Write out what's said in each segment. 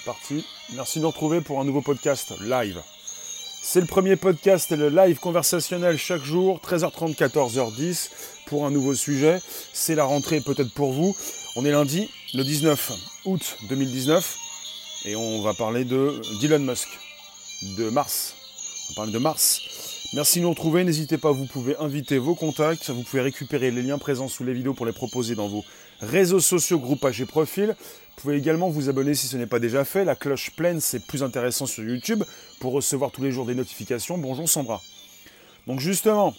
C'est parti. Merci de nous retrouver pour un nouveau podcast live. C'est le premier podcast et le live conversationnel chaque jour, 13h30, 14h10, pour un nouveau sujet. C'est la rentrée peut-être pour vous. On est lundi, le 19 août 2019, et on va parler de d'Elon Musk, de Mars. On va parler de Mars. Merci de nous retrouver. N'hésitez pas, vous pouvez inviter vos contacts. Vous pouvez récupérer les liens présents sous les vidéos pour les proposer dans vos réseaux sociaux, groupages et profils. Vous pouvez également vous abonner si ce n'est pas déjà fait. La cloche pleine, c'est plus intéressant sur YouTube pour recevoir tous les jours des notifications. Bonjour Sandra. Donc justement,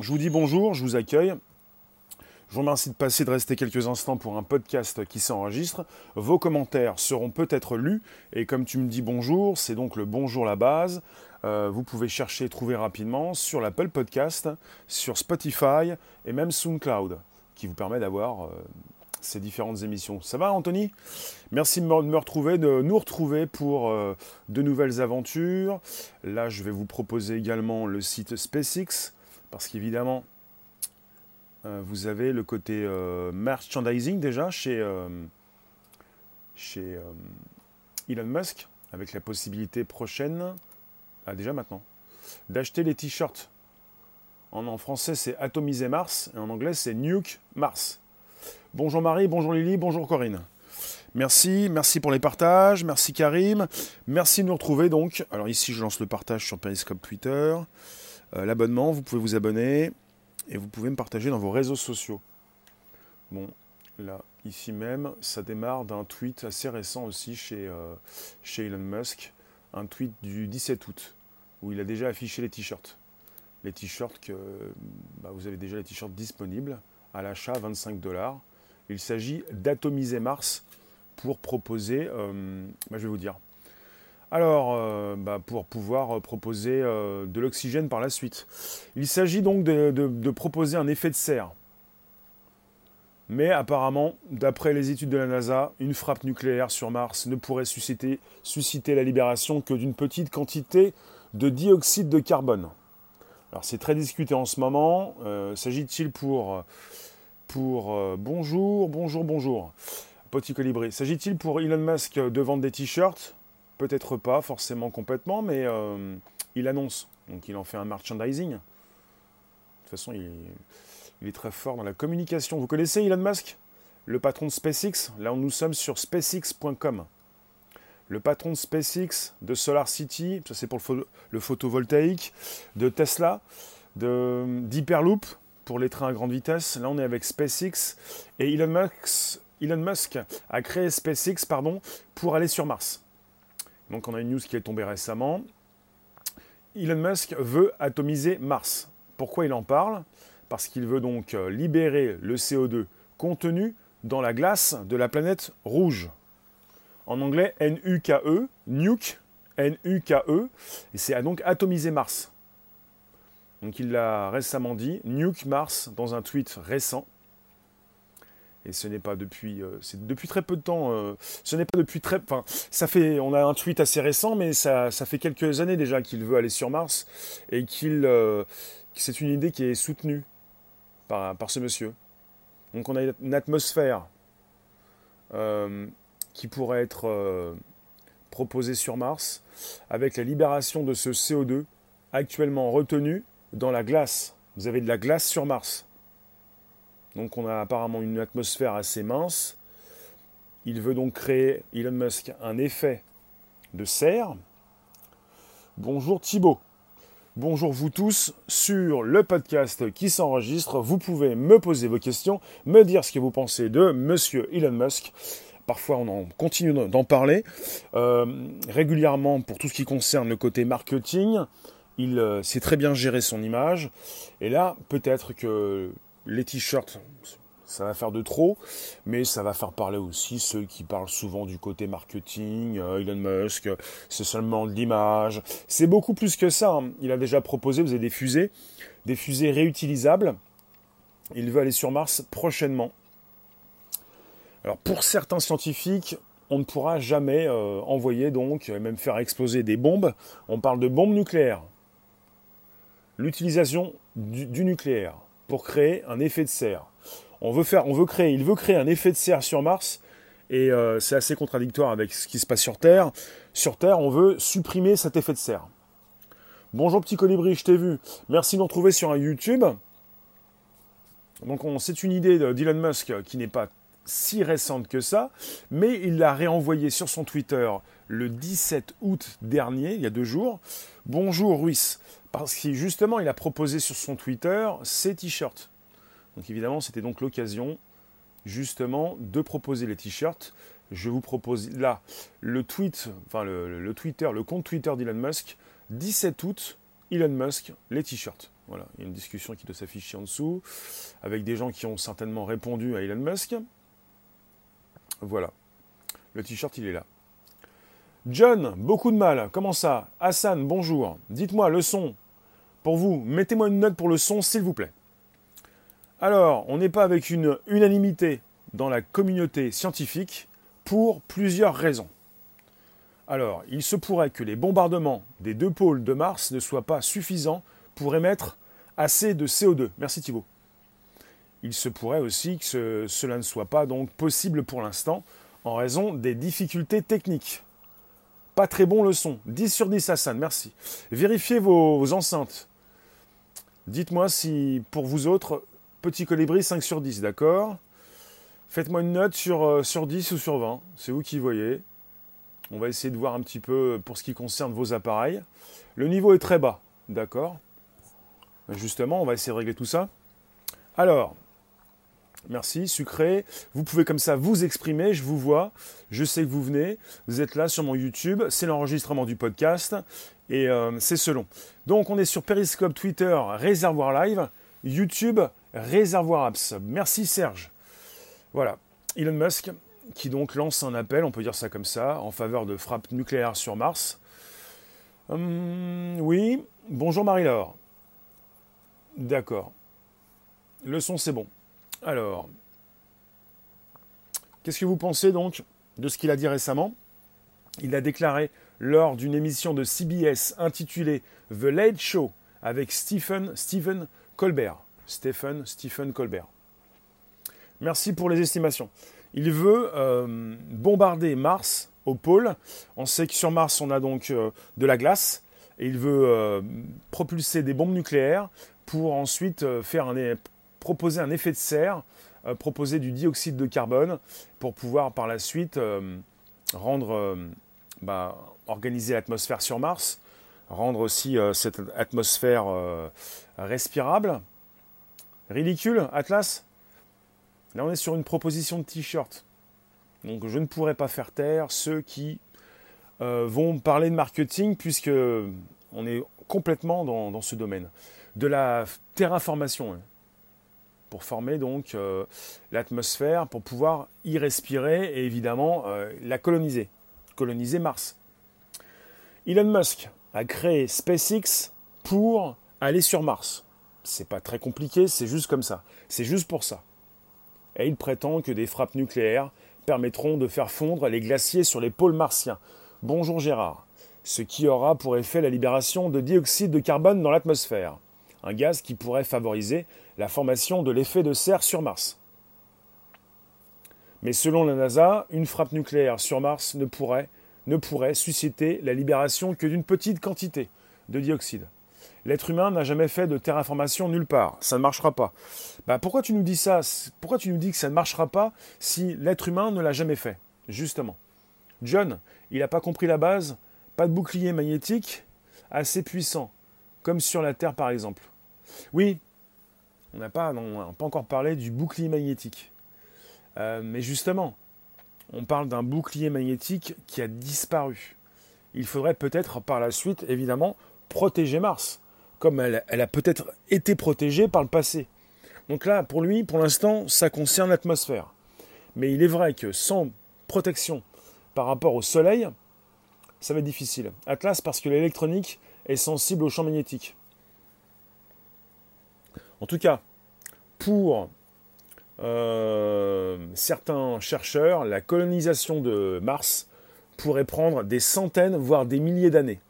je vous dis bonjour, je vous accueille. Je vous remercie de passer, de rester quelques instants pour un podcast qui s'enregistre. Vos commentaires seront peut-être lus. Et comme tu me dis bonjour, c'est donc le bonjour la base. Euh, vous pouvez chercher et trouver rapidement sur l'Apple Podcast, sur Spotify et même SoundCloud, qui vous permet d'avoir euh, ces différentes émissions. Ça va, Anthony? Merci de me retrouver, de nous retrouver pour euh, de nouvelles aventures. Là, je vais vous proposer également le site SpaceX, parce qu'évidemment, vous avez le côté merchandising déjà chez, chez Elon Musk, avec la possibilité prochaine ah, déjà maintenant, d'acheter les t-shirts. En, français, c'est Atomiser Mars, et en anglais, c'est Nuke Mars. Bonjour Marie, bonjour Lily, bonjour Corinne. Merci, merci pour les partages, merci Karim, merci de nous retrouver donc. Alors ici, je lance le partage sur Periscope Twitter. Euh, l'abonnement, vous pouvez vous abonner et vous pouvez me partager dans vos réseaux sociaux. Bon, là, ici même, ça démarre d'un tweet assez récent aussi chez, euh, Elon Musk, un tweet du 17 août où il a déjà affiché les t-shirts. Les t-shirts que bah, vous avez déjà les t-shirts disponibles à l'achat 25 dollars. Il s'agit d'atomiser Mars pour proposer, euh, bah, je vais vous dire. Alors, euh, bah, pour pouvoir proposer euh, de l'oxygène par la suite. Il s'agit donc de, proposer un effet de serre. Mais apparemment, d'après les études de la NASA, une frappe nucléaire sur Mars ne pourrait susciter, la libération que d'une petite quantité de dioxyde de carbone. Alors c'est très discuté en ce moment. S'agit-il pour, pour euh, bonjour, bonjour, bonjour, petit colibri. S'agit-il pour Elon Musk de vendre des t-shirts? Peut-être pas forcément complètement, mais euh, il annonce. Donc il en fait un merchandising. De toute façon, il, est très fort dans la communication. Vous connaissez Elon Musk? Le patron de SpaceX? Là, nous sommes sur spacex.com le patron de SpaceX, de Solar City, ça c'est pour le, photovoltaïque, de Tesla, d'Hyperloop pour les trains à grande vitesse. Là on est avec SpaceX et Elon Musk, Elon Musk a créé SpaceX pardon, pour aller sur Mars. Donc on a une news qui est tombée récemment. Elon Musk veut atomiser Mars. Pourquoi il en parle? Parce qu'il veut donc libérer le CO2 contenu dans la glace de la planète rouge en anglais N-U-K-E, nuke, N-U-K-E, et c'est donc atomiser Mars. Donc il l'a récemment dit, nuke Mars, dans un tweet récent. Et ce n'est pas depuis, euh, c'est depuis très peu de temps. Euh, ce n'est pas depuis très, enfin, ça fait, on a un tweet assez récent, mais ça, ça fait quelques années déjà qu'il veut aller sur Mars et qu'il, euh, c'est une idée qui est soutenue par, par ce monsieur. Donc on a une atmosphère qui pourrait être euh, proposé sur Mars, avec la libération de ce CO2 actuellement retenu dans la glace. Vous avez de la glace sur Mars. Donc on a apparemment une atmosphère assez mince. Il veut donc créer, Elon Musk, un effet de serre. Bonjour Thibault. Bonjour vous tous sur le podcast qui s'enregistre. Vous pouvez me poser vos questions, me dire ce que vous pensez de Monsieur Elon Musk parfois on continue d'en parler euh, régulièrement pour tout ce qui concerne le côté marketing. Il euh, sait très bien gérer son image. Et là, peut-être que les t-shirts, ça va faire de trop, mais ça va faire parler aussi ceux qui parlent souvent du côté marketing, euh, Elon Musk, c'est seulement de l'image. C'est beaucoup plus que ça. Hein. Il a déjà proposé, vous avez des fusées, des fusées réutilisables. Il veut aller sur Mars prochainement. Alors pour certains scientifiques, on ne pourra jamais euh, envoyer donc, même faire exploser des bombes. On parle de bombes nucléaires. L'utilisation du, nucléaire pour créer un effet de serre. On veut faire, on veut créer, il veut créer un effet de serre sur Mars Et euh, c'est assez contradictoire avec ce qui se passe sur Terre. Sur Terre, on veut supprimer cet effet de serre. Bonjour petit colibri, je t'ai vu. Merci de nous retrouver sur un YouTube. Donc c'est une idée d'Elon Musk qui n'est pas si récente que ça, mais il l'a réenvoyé sur son Twitter le 17 août dernier, il y a deux jours. Bonjour Ruiz, parce que justement il a proposé sur son Twitter ces t-shirts. Donc évidemment c'était donc l'occasion justement de proposer les t-shirts. Je vous propose là le tweet, enfin le, Twitter, le compte Twitter d'Elon Musk, 17 août, Elon Musk, les t-shirts. Voilà, il y a une discussion qui doit s'afficher en dessous, avec des gens qui ont certainement répondu à Elon Musk. Voilà. Le t-shirt, il est là. John, beaucoup de mal. Comment ça? Hassan, bonjour. Dites-moi le son. Pour vous, mettez-moi une note pour le son, s'il vous plaît. Alors, on n'est pas avec une unanimité dans la communauté scientifique pour plusieurs raisons. Alors, il se pourrait que les bombardements des deux pôles de Mars ne soient pas suffisants pour émettre assez de CO2. Merci Thibault. Il se pourrait aussi que cela ne soit pas donc possible pour l'instant en raison des difficultés techniques. Pas très bon le son. 10 sur 10 Hassan, merci. Vérifiez vos enceintes. Dites-moi si pour vous autres Petit colibri 5 sur 10, d'accord? Faites-moi une note sur, euh, sur 10 ou sur 20, c'est vous qui voyez. On va essayer de voir un petit peu pour ce qui concerne vos appareils. Le niveau est très bas, d'accord? Justement, on va essayer de régler tout ça. Alors, merci, sucré. Vous pouvez comme ça vous exprimer, je vous vois, je sais que vous venez, vous êtes là sur mon YouTube, c'est l'enregistrement du podcast et euh, c'est selon. Donc on est sur Periscope, Twitter, Réservoir Live, YouTube, Réservoir Apps. Merci Serge. Voilà. Elon Musk qui donc lance un appel, on peut dire ça comme ça, en faveur de frappe nucléaire sur Mars. Hum, oui, bonjour Marie-Laure. D'accord. Le son c'est bon. Alors, qu'est-ce que vous pensez donc de ce qu'il a dit récemment? Il a déclaré lors d'une émission de CBS intitulée The Late Show avec Stephen, Colbert. Stephen, Stephen Colbert. Merci pour les estimations. Il veut euh, bombarder Mars au pôle. On sait que sur Mars, on a donc euh, de la glace. Et il veut euh, propulser des bombes nucléaires pour ensuite faire un, proposer un effet de serre, proposer du dioxyde de carbone pour pouvoir par la suite rendre, bah, organiser l'atmosphère sur Mars, rendre aussi cette atmosphère respirable Ridicule, Atlas? Là, on est sur une proposition de t-shirt. Donc, je ne pourrais pas faire taire ceux qui euh, vont parler de marketing, puisque on est complètement dans, ce domaine. De la terraformation, hein, pour former donc euh, l'atmosphère, pour pouvoir y respirer et évidemment euh, la coloniser, coloniser Mars. Elon Musk a créé SpaceX pour aller sur Mars. C'est pas très compliqué, c'est juste comme ça. C'est juste pour ça. Et il prétend que des frappes nucléaires permettront de faire fondre les glaciers sur les pôles martiens. Bonjour Gérard. Ce qui aura pour effet la libération de dioxyde de carbone dans l'atmosphère. Un gaz qui pourrait favoriser la formation de l'effet de serre sur Mars. Mais selon la NASA, une frappe nucléaire sur Mars ne pourrait, ne pourrait susciter la libération que d'une petite quantité de dioxyde. L'être humain n'a jamais fait de terraformation nulle part. Ça ne marchera pas. Bah, pourquoi tu nous dis ça? Pourquoi tu nous dis que ça ne marchera pas si l'être humain ne l'a jamais fait? Justement. John, il n'a pas compris la base. Pas de bouclier magnétique assez puissant, comme sur la Terre par exemple. Oui, on n'a pas, encore parlé du bouclier magnétique. Euh, mais justement, on parle d'un bouclier magnétique qui a disparu. Il faudrait peut-être par la suite, évidemment, protéger Mars comme elle, a peut-être été protégée par le passé. Donc là, pour lui, pour l'instant, ça concerne l'atmosphère. Mais il est vrai que sans protection par rapport au Soleil, ça va être difficile. Atlas, parce que l'électronique est sensible au champ magnétique. En tout cas, pour euh, certains chercheurs, la colonisation de Mars pourrait prendre des centaines, voire des milliers d'années.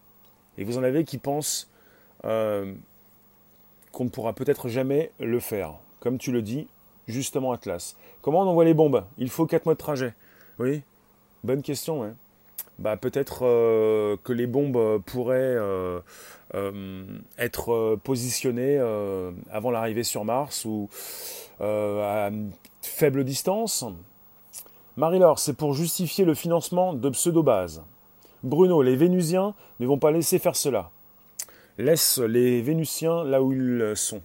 Et vous en avez qui pensent euh, qu'on ne pourra peut-être jamais le faire. Comme tu le dis, justement Atlas. Comment on envoie les bombes? Il faut 4 mois de trajet. Oui, bonne question. Ouais. Bah, peut-être euh, que les bombes pourraient être positionnées avant l'arrivée sur Mars ou à faible distance. Marie-Laure, c'est pour justifier le financement de pseudo-bases. Bruno, les Vénusiens ne vont pas laisser faire cela. Laisse les Vénusiens là où ils sont,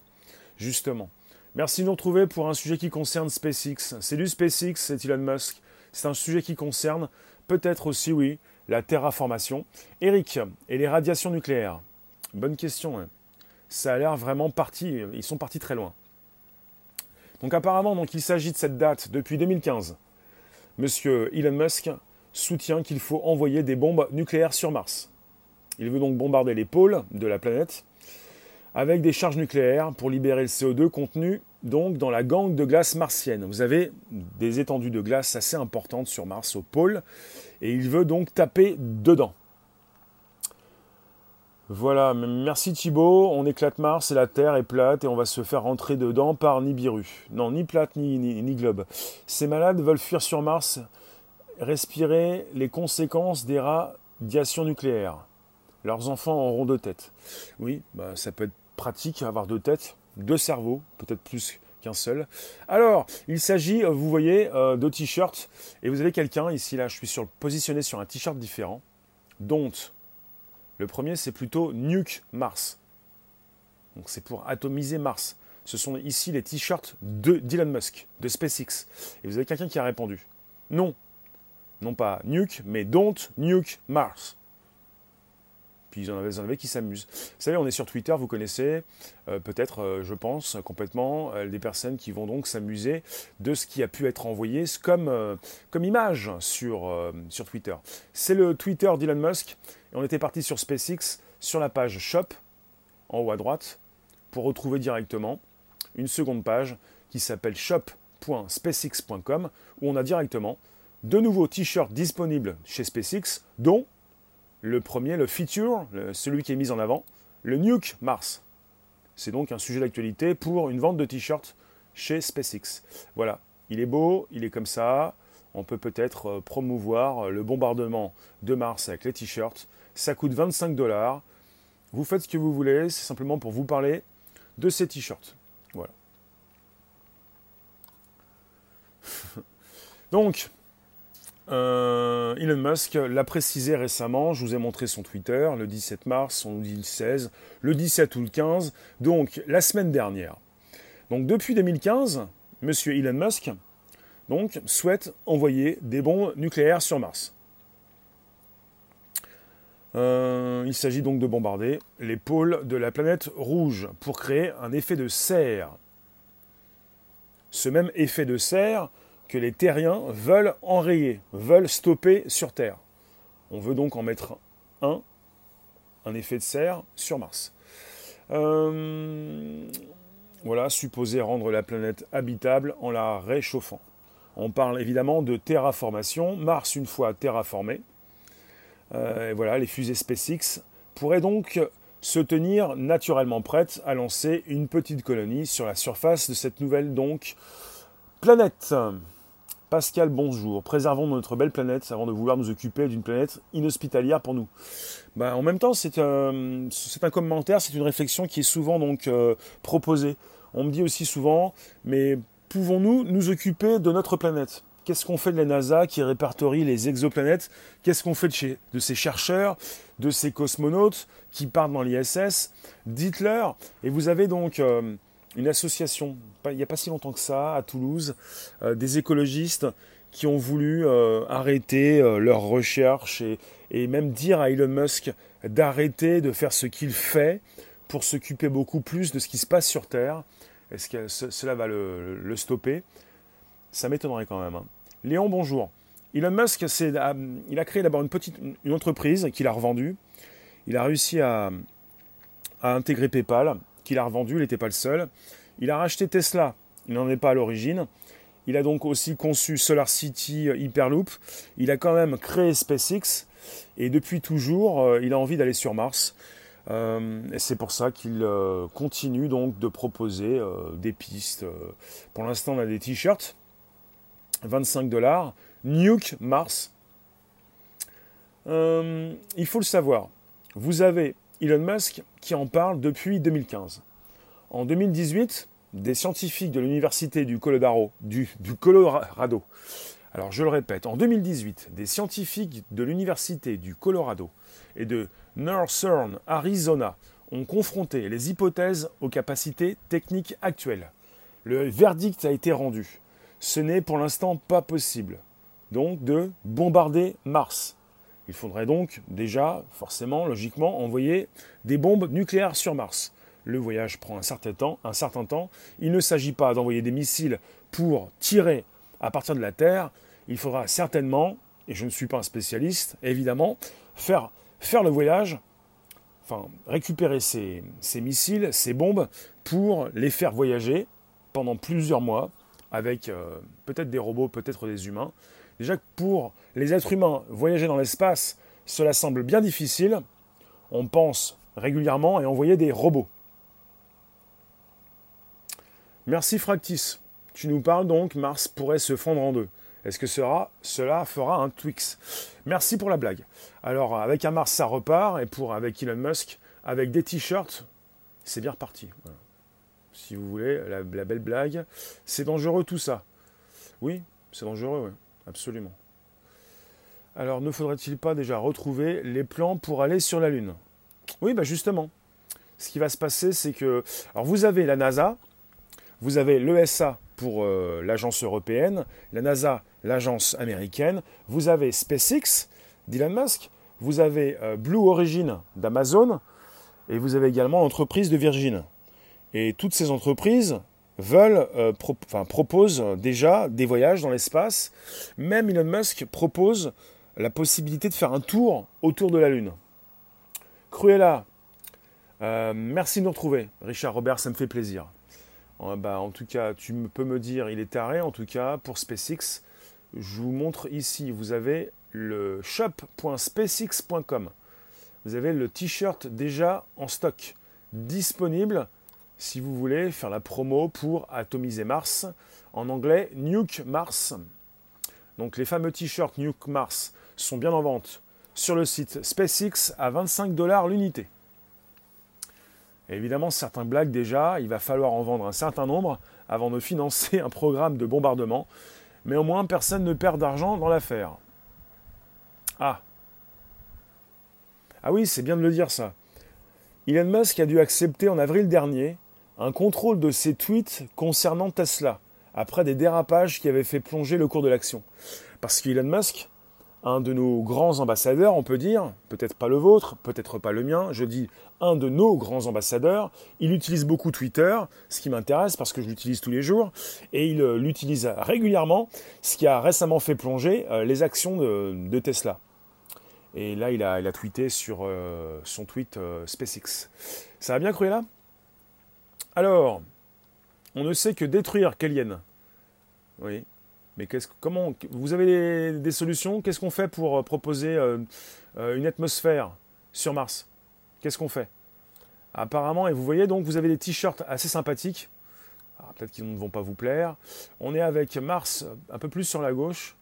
justement. Merci de nous retrouver pour un sujet qui concerne SpaceX. C'est du SpaceX, c'est Elon Musk. C'est un sujet qui concerne peut-être aussi, oui, la terraformation. Eric, et les radiations nucléaires Bonne question. Hein. Ça a l'air vraiment parti, ils sont partis très loin. Donc apparemment, il s'agit de cette date depuis 2015. Monsieur Elon Musk soutient qu'il faut envoyer des bombes nucléaires sur Mars. Il veut donc bombarder les pôles de la planète avec des charges nucléaires pour libérer le CO2 contenu donc dans la gangue de glace martienne. Vous avez des étendues de glace assez importantes sur Mars au pôle et il veut donc taper dedans. Voilà, merci Thibaut, on éclate Mars et la Terre est plate et on va se faire rentrer dedans par Nibiru. Non, ni plate ni, ni globe. Ces malades veulent fuir sur Mars, respirer les conséquences des radiations nucléaires. Leurs enfants auront deux têtes. Oui, bah, ça peut être pratique, avoir deux têtes, deux cerveaux, peut-être plus qu'un seul. Alors, il s'agit, vous voyez, euh, de t-shirts, et vous avez quelqu'un, ici, là, je suis positionné sur un t-shirt différent, dont le premier, c'est plutôt Nuke Mars. Donc c'est pour atomiser Mars. Ce sont ici les t-shirts d'Elon Musk, de SpaceX. Et vous avez quelqu'un qui a répondu. Non. Non pas Nuke, mais Don't Nuke Mars. Puis il y en avait, qui s'amusent. Vous savez, on est sur Twitter, vous connaissez euh, peut-être, euh, je pense, complètement, euh, des personnes qui vont donc s'amuser de ce qui a pu être envoyé comme, comme image sur, sur Twitter. C'est le Twitter d'Elon Musk. Et on était parti sur SpaceX, sur la page Shop, en haut à droite, pour retrouver directement une seconde page qui s'appelle shop.spacex.com, où on a directement de nouveaux t-shirts disponibles chez SpaceX, dont le premier, le feature, celui qui est mis en avant, le Nuke Mars. C'est donc un sujet d'actualité pour une vente de t-shirts chez SpaceX. Voilà, il est beau, il est comme ça. On peut peut-être euh, promouvoir le bombardement de Mars avec les t-shirts. Ça coûte 25 dollars. Vous faites ce que vous voulez, c'est simplement pour vous parler de ces t-shirts. Voilà. donc, euh, Elon Musk l'a précisé récemment, je vous ai montré son Twitter, le 17 mars, on nous dit le 16, le 17 ou le 15, donc la semaine dernière. Donc depuis 2015, monsieur Elon Musk donc, souhaite envoyer des bombes nucléaires sur Mars. Euh, il s'agit donc de bombarder les pôles de la planète rouge pour créer un effet de serre. Ce même effet de serre que les terriens veulent enrayer, veulent stopper sur Terre. On veut donc en mettre un, un effet de serre sur Mars. Euh, voilà, supposé rendre la planète habitable en la réchauffant. On parle évidemment de terraformation. Mars, une fois terraformé, euh, voilà, les fusées SpaceX pourraient donc se tenir naturellement prêtes à lancer une petite colonie sur la surface de cette nouvelle donc planète. Pascal, bonjour. Préservons notre belle planète avant de vouloir nous occuper d'une planète inhospitalière pour nous. Bah, en même temps, c'est un, commentaire, c'est une réflexion qui est souvent donc euh, proposée. On me dit aussi souvent, mais pouvons-nous nous occuper de notre planète? Qu'est-ce qu'on fait de la NASA qui répertorie les exoplanètes? Qu'est-ce qu'on fait de ces chercheurs, de ces cosmonautes qui partent dans l'ISS Dites-leur. Et vous avez donc euh, une association, il n'y a pas si longtemps que ça, à Toulouse, euh, des écologistes qui ont voulu euh, arrêter euh, leurs recherches et, même dire à Elon Musk d'arrêter de faire ce qu'il fait pour s'occuper beaucoup plus de ce qui se passe sur Terre. Est-ce que cela va le, stopper? Ça m'étonnerait quand même. Hein. Léon, bonjour. Elon Musk, il a créé d'abord une petite une entreprise qu'il a revendue. Il a réussi à intégrer PayPal a revendu, il n'était pas le seul. Il a racheté Tesla, il n'en est pas à l'origine. Il a donc aussi conçu Solar City Hyperloop. Il a quand même créé SpaceX. Et depuis toujours, euh, il a envie d'aller sur Mars. Euh, c'est pour ça qu'il euh, continue donc de proposer des pistes. Pour l'instant, on a des t-shirts, 25 dollars, Nuke Mars. Euh, il faut le savoir. Vous avez Elon Musk qui en parle depuis 2015. En 2018, des scientifiques de l'université du Colorado, alors je le répète, en 2018, des scientifiques de l'université du Colorado et de Northern Arizona ont confronté les hypothèses aux capacités techniques actuelles. Le verdict a été rendu. Ce n'est pour l'instant pas possible, donc, de bombarder Mars. Il faudrait donc déjà, forcément, logiquement, envoyer des bombes nucléaires sur Mars. Le voyage prend un certain temps. Un certain temps. Il ne s'agit pas d'envoyer des missiles pour tirer à partir de la Terre. Il faudra certainement, et je ne suis pas un spécialiste, évidemment, faire, faire le voyage, enfin récupérer ces, missiles, ces bombes, pour les faire voyager pendant plusieurs mois avec euh, peut-être des robots, peut-être des humains. Déjà que pour les êtres humains, voyager dans l'espace, cela semble bien difficile. On pense régulièrement à envoyer des robots. Merci Fractis. Tu nous parles donc, Mars pourrait se fondre en deux. Est-ce que cela, fera un Twix? Merci pour la blague. Alors, avec un Mars, ça repart, et pour avec Elon Musk, avec des t-shirts, c'est bien reparti. Si vous voulez, la, belle blague. C'est dangereux tout ça. Oui, c'est dangereux, oui, absolument. Alors, ne faudrait-il pas déjà retrouver les plans pour aller sur la Lune? Oui, bah justement. Ce qui va se passer, c'est que. Alors, vous avez la NASA, vous avez l'ESA pour euh, l'agence européenne, la NASA, l'agence américaine, vous avez SpaceX d'Elon Musk, vous avez euh, Blue Origin d'Amazon, et vous avez également l'entreprise de Virgin. Et toutes ces entreprises veulent, euh, proposent déjà des voyages dans l'espace. Même Elon Musk propose la possibilité de faire un tour autour de la Lune. Cruella, merci de nous retrouver. Richard Robert, ça me fait plaisir. Euh, bah, en tout cas, tu peux me dire, il est taré. En tout cas, pour SpaceX, je vous montre ici, vous avez le shop.spacex.com. Vous avez le t-shirt déjà en stock, disponible si vous voulez faire la promo pour atomiser Mars. En anglais, Nuke Mars. Donc les fameux t-shirts Nuke Mars sont bien en vente sur le site SpaceX à 25 dollars l'unité évidemment, certains blagues déjà, il va falloir en vendre un certain nombre avant de financer un programme de bombardement. Mais au moins, personne ne perd d'argent dans l'affaire. Ah. Ah oui, c'est bien de le dire ça. Elon Musk a dû accepter en avril dernier un contrôle de ses tweets concernant Tesla, après des dérapages qui avaient fait plonger le cours de l'action. Parce qu'Elon Musk un de nos grands ambassadeurs, on peut dire, peut-être pas le vôtre, peut-être pas le mien, je dis un de nos grands ambassadeurs. Il utilise beaucoup Twitter, ce qui m'intéresse parce que je l'utilise tous les jours, et il euh, l'utilise régulièrement, ce qui a récemment fait plonger euh, les actions de, Tesla. Et là, il a, tweeté sur euh, son tweet SpaceX. Ça va bien, là Alors, on ne sait que détruire Kellyanne. Oui, mais comment vous avez des, solutions? Qu'est-ce qu'on fait pour euh, proposer euh, euh, une atmosphère sur Mars? Qu'est-ce qu'on fait? Apparemment, et vous voyez donc, vous avez des t-shirts assez sympathiques. Peut-être qu'ils ne vont pas vous plaire. On est avec Mars un peu plus sur la gauche,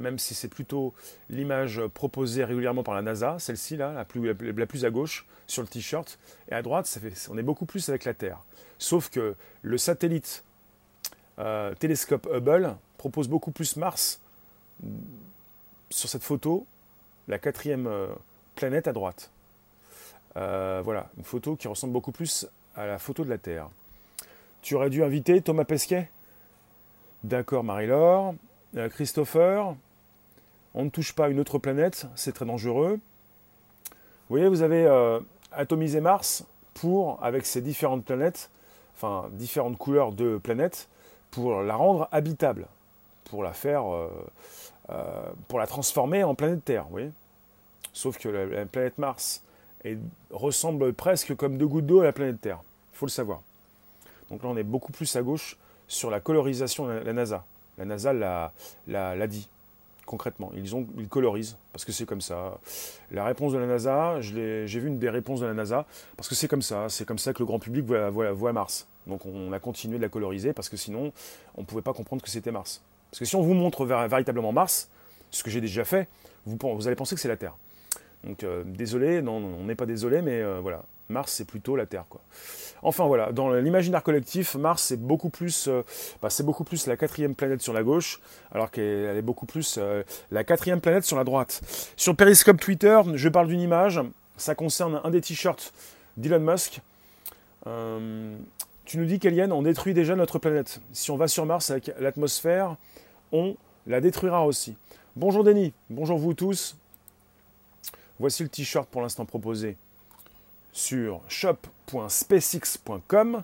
même si c'est plutôt l'image proposée régulièrement par la NASA, celle-ci là, la plus, à gauche sur le t-shirt. Et à droite, on est beaucoup plus avec la Terre. Sauf que le satellite télescope Hubble propose beaucoup plus Mars sur cette photo, la quatrième euh, planète à droite. Euh, voilà, une photo qui ressemble beaucoup plus à la photo de la Terre. Tu aurais dû inviter Thomas Pesquet? D'accord, Marie-Laure. Euh, Christopher, on ne touche pas une autre planète, c'est très dangereux. Vous voyez, vous avez atomisé Mars pour, avec ses différentes planètes, enfin différentes couleurs de planètes, pour la rendre habitable pour la faire, euh, euh, pour la transformer en planète Terre. Sauf que la, planète Mars ressemble presque comme deux gouttes d'eau à la planète Terre. Il faut le savoir. Donc là, on est beaucoup plus à gauche sur la colorisation de la NASA. La NASA l'a dit concrètement. Ils, colorisent parce que c'est comme ça. La réponse de la NASA, j'ai vu une des réponses de la NASA parce que c'est comme ça. C'est comme ça que le grand public voit, Mars. Donc on a continué de la coloriser parce que sinon, on ne pouvait pas comprendre que c'était Mars. Parce que si on vous montre véritablement Mars, ce que j'ai déjà fait, vous, vous allez penser que c'est la Terre. Donc désolé, non, on n'est pas désolé, mais voilà, Mars c'est plutôt la Terre quoi. Enfin voilà, dans l'imaginaire collectif, Mars c'est beaucoup plus, euh, bah, c'est beaucoup plus la quatrième planète sur la gauche, alors qu'elle est beaucoup plus euh, la quatrième planète sur la droite. Sur Periscope Twitter, je parle d'une image, ça concerne un des t-shirts d'Elon Musk. Euh, tu nous dis qu'Alien, on détruit déjà notre planète. Si on va sur Mars avec l'atmosphère, on la détruira aussi. Bonjour Denis, bonjour vous tous. Voici le t-shirt pour l'instant proposé sur shop.spacex.com.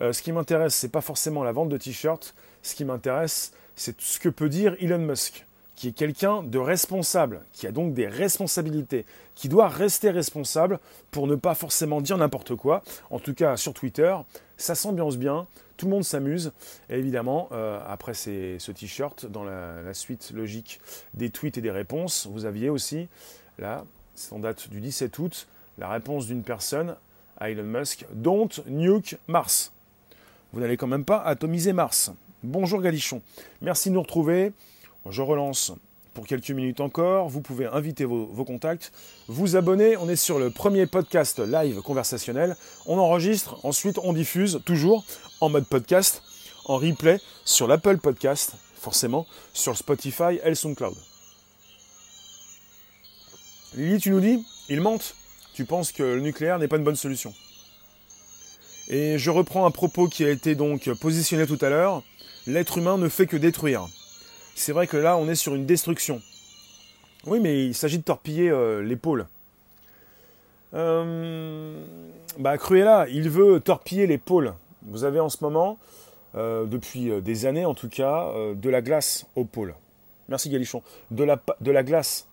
Euh, ce qui m'intéresse, c'est pas forcément la vente de t-shirts. Ce qui m'intéresse, c'est ce que peut dire Elon Musk, qui est quelqu'un de responsable, qui a donc des responsabilités, qui doit rester responsable pour ne pas forcément dire n'importe quoi. En tout cas, sur Twitter, ça s'ambiance bien, tout le monde s'amuse. Et évidemment, euh, après ce t-shirt, dans la, la, suite logique des tweets et des réponses, vous aviez aussi, là, c'est en date du 17 août, la réponse d'une personne à Elon Musk, Don't nuke Mars. Vous n'allez quand même pas atomiser Mars. Bonjour Galichon, merci de nous retrouver. Je relance pour quelques minutes encore. Vous pouvez inviter vos, contacts, vous abonner. On est sur le premier podcast live conversationnel. On enregistre, ensuite on diffuse toujours en mode podcast, en replay sur l'Apple Podcast, forcément, sur Spotify et SoundCloud. Lily, tu nous dis, il mente tu penses que le nucléaire n'est pas une bonne solution. Et je reprends un propos qui a été donc positionné tout à l'heure. L'être humain ne fait que détruire. C'est vrai que là, on est sur une destruction. Oui, mais il s'agit de torpiller euh, les pôles. Euh, bah, Cruella, il veut torpiller les pôles. Vous avez en ce moment, euh, depuis des années en tout cas, de la glace aux pôles. Merci Galichon. De la glace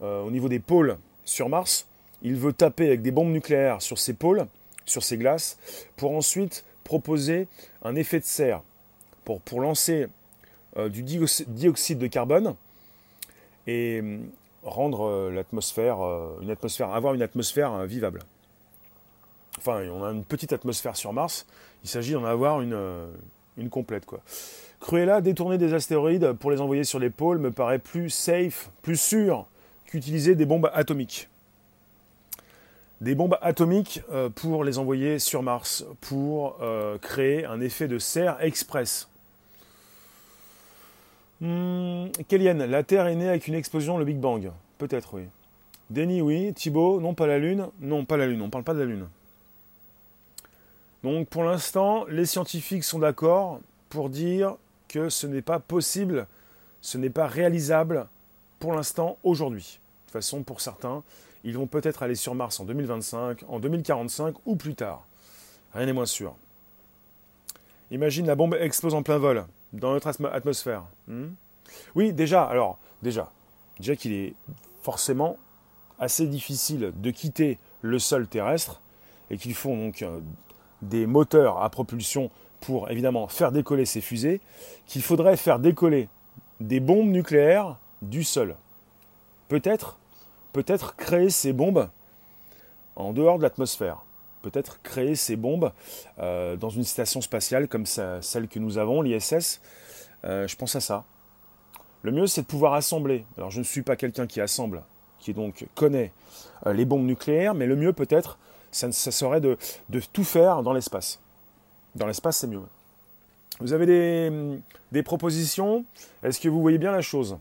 au niveau des pôles sur Mars il veut taper avec des bombes nucléaires sur ses pôles, sur ses glaces, pour ensuite proposer un effet de serre, pour, lancer euh, du dioxyde de carbone et hum, rendre euh, l'atmosphère, euh, une atmosphère, avoir une atmosphère vivable. Enfin, on a une petite atmosphère sur Mars, il s'agit d'en avoir une, une complète. Quoi. Cruella, détourner des astéroïdes pour les envoyer sur les pôles me paraît plus safe, plus sûr qu'utiliser des bombes atomiques des bombes atomiques euh, pour les envoyer sur Mars, pour euh, créer un effet de serre express. Hmm, la Terre est née avec une explosion, le Big Bang. Peut-être, oui. Denis, oui. Thibaut, non, pas la Lune. Non, pas la Lune, on ne parle pas de la Lune. Donc pour l'instant, les scientifiques sont d'accord pour dire que ce n'est pas possible, ce n'est pas réalisable pour l'instant aujourd'hui. De toute façon, pour certains, ils vont peut-être aller sur Mars en 2025, en 2045 ou plus tard. Rien n'est moins sûr. Imagine la bombe explose en plein vol, dans notre atmosphère. Hmm? Oui, déjà, alors, déjà, déjà qu'il est forcément assez difficile de quitter le sol terrestre et qu'il faut donc euh, des moteurs à propulsion pour évidemment faire décoller ces fusées, qu'il faudrait faire décoller des bombes nucléaires du sol. Peut-être peut-être créer ces bombes en dehors de l'atmosphère. Peut-être créer ces bombes euh, dans une station spatiale comme celle que nous avons, l'ISS. Euh, je pense à ça. Le mieux, c'est de pouvoir assembler. Alors, je ne suis pas quelqu'un qui assemble, qui donc connaît euh, les bombes nucléaires, mais le mieux, peut-être, ça, serait de, tout faire dans l'espace. Dans l'espace, c'est mieux. Vous avez des, des propositions? Est-ce que vous voyez bien la chose?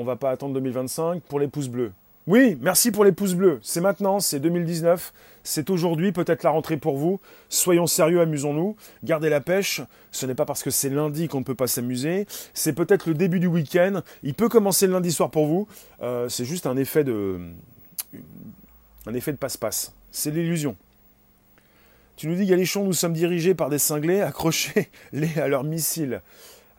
On va pas attendre 2025 pour les pouces bleus. Oui, merci pour les pouces bleus. C'est maintenant, c'est 2019, c'est aujourd'hui peut-être la rentrée pour vous. Soyons sérieux, amusons-nous, gardez la pêche. Ce n'est pas parce que c'est lundi qu'on ne peut pas s'amuser. C'est peut-être le début du week-end. Il peut commencer le lundi soir pour vous. Euh, c'est juste un effet de, un effet de passe-passe. C'est l'illusion. Tu nous dis, Galichon, nous sommes dirigés par des cinglés, accrochés-les à leurs missiles.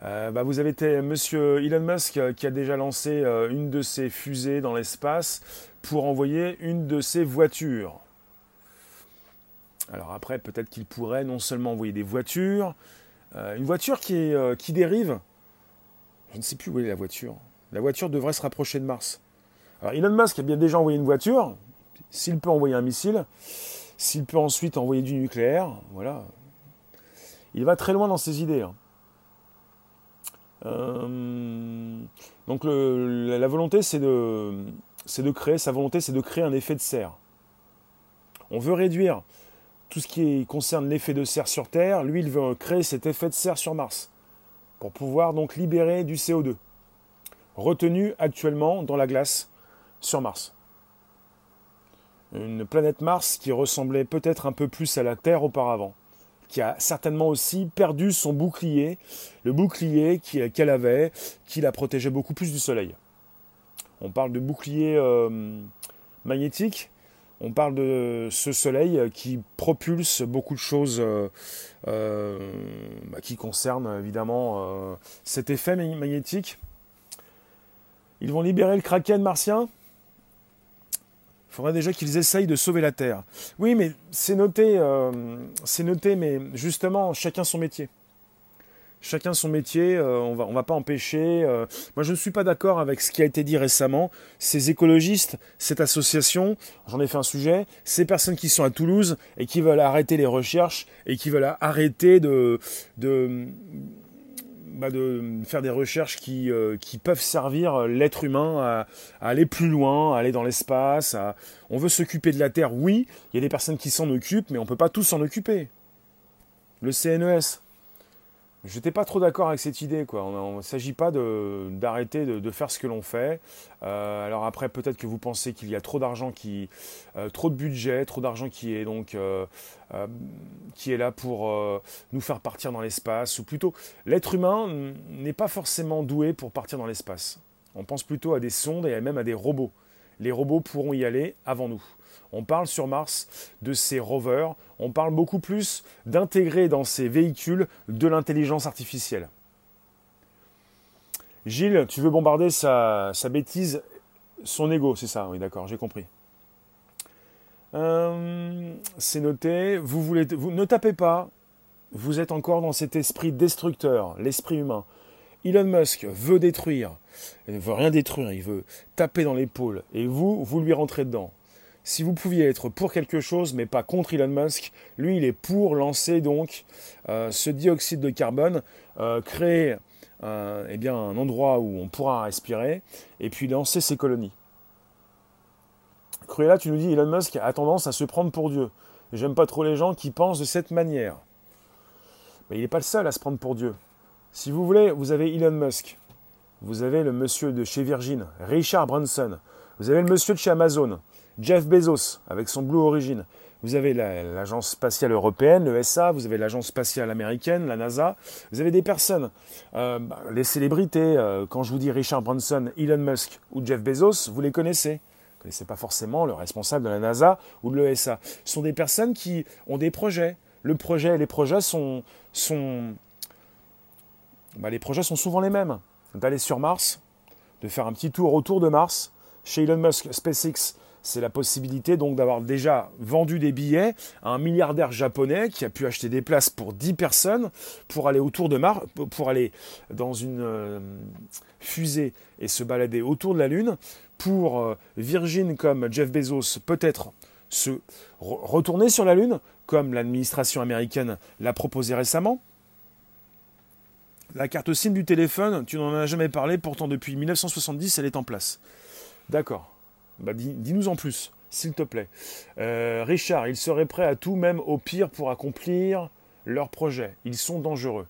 Euh, bah, vous avez été monsieur Elon Musk euh, qui a déjà lancé euh, une de ses fusées dans l'espace pour envoyer une de ses voitures. Alors après, peut-être qu'il pourrait non seulement envoyer des voitures, une voiture qui, dérive. Je ne sais plus où est la voiture. La voiture devrait se rapprocher de Mars. Alors Elon Musk a bien déjà envoyé une voiture. S'il peut envoyer un missile, s'il peut ensuite envoyer du nucléaire, voilà. Il va très loin dans ses idées. Hein. Donc la, volonté, c'est de, de créer, sa volonté, c'est de créer un effet de serre. On veut réduire tout ce qui concerne l'effet de serre sur Terre. Lui, il veut créer cet effet de serre sur Mars pour pouvoir donc libérer du CO2 retenu actuellement dans la glace sur Mars. Une planète Mars qui ressemblait peut-être un peu plus à la Terre auparavant, qui a certainement aussi perdu son bouclier, le bouclier qu'elle avait, qui la protégeait beaucoup plus du Soleil. On parle de bouclier euh, magnétique, on parle de ce Soleil qui propulse beaucoup de choses euh, euh, bah, qui concernent évidemment cet effet magnétique ils vont libérer le kraken martien Il faudrait déjà qu'ils essayent de sauver la Terre. Oui, mais c'est noté, euh, c'est noté, mais justement, chacun son métier. Chacun son métier, euh, on va, va pas empêcher. Euh, moi, je ne suis pas d'accord avec ce qui a été dit récemment. Ces écologistes, cette association, j'en ai fait un sujet, ces personnes qui sont à Toulouse et qui veulent arrêter les recherches et qui veulent arrêter de bah, de faire des recherches qui, euh, qui peuvent servir l'être humain à, aller plus loin, à aller dans l'espace. On veut s'occuper de la Terre, oui, il y a des personnes qui s'en occupent, mais on ne peut pas tous s'en occuper. Le CNES, je n'étais pas trop d'accord avec cette idée. Quoi. Il ne s'agit pas d'arrêter de, faire ce que l'on fait. Euh, alors après, peut-être que vous pensez qu'il y a trop d'argent qui, euh, trop de budget, trop d'argent qui est donc euh, qui est là pour nous faire partir dans l'espace, ou plutôt l'être humain n'est pas forcément doué pour partir dans l'espace. On pense plutôt à des sondes et même à des robots. Les robots pourront y aller avant nous. On parle sur Mars de ces rovers, on parle beaucoup plus d'intégrer dans ces véhicules de l'intelligence artificielle. Gilles, tu veux bombarder sa, bêtise, son ego, c'est ça, oui d'accord, j'ai compris. Euh, c'est noté, vous ne tapez pas, vous êtes encore dans cet esprit destructeur, l'esprit humain. Elon Musk veut détruire, il ne veut rien détruire, il veut taper dans l'épaule, et vous, vous lui rentrez dedans si vous pouviez être pour quelque chose, mais pas contre Elon Musk, lui, il est pour lancer donc euh, ce dioxyde de carbone, euh, créer euh, eh un endroit où on pourra respirer, et puis lancer ses colonies. Cruella, tu nous dis, Elon Musk a tendance à se prendre pour Dieu. J'aime pas trop les gens qui pensent de cette manière. Mais il n'est pas le seul à se prendre pour Dieu. Si vous voulez, vous avez Elon Musk. Vous avez le monsieur de chez Virgin, Richard Branson. Vous avez le monsieur de chez Amazon. Jeff Bezos avec son Blue Origin. Vous avez l'agence spatiale européenne, l'ESA, vous avez l'agence spatiale américaine, la NASA. Vous avez des personnes, euh, bah, les célébrités. Euh, quand je vous dis Richard Branson, Elon Musk ou Jeff Bezos, vous les connaissez. Vous ne connaissez pas forcément le responsable de la NASA ou de l'ESA. Ce sont des personnes qui ont des projets. Le projet, les projets sont, sont bah, les projets sont souvent les mêmes. D'aller sur Mars, de faire un petit tour autour de Mars. Chez Elon Musk, SpaceX, c'est la possibilité donc d'avoir déjà vendu des billets à un milliardaire japonais qui a pu acheter des places pour 10 personnes pour aller autour de Mars, pour aller dans une euh, fusée et se balader autour de la Lune, pour euh, Virgin comme Jeff Bezos peut-être se retourner sur la Lune, comme l'administration américaine l'a proposé récemment. La carte SIM du téléphone, tu n'en as jamais parlé, pourtant depuis 1970 elle est en place. D'accord. Bah, dis-nous en plus, s'il te plaît. Euh, Richard, ils seraient prêts à tout, même au pire, pour accomplir leur projet. Ils sont dangereux.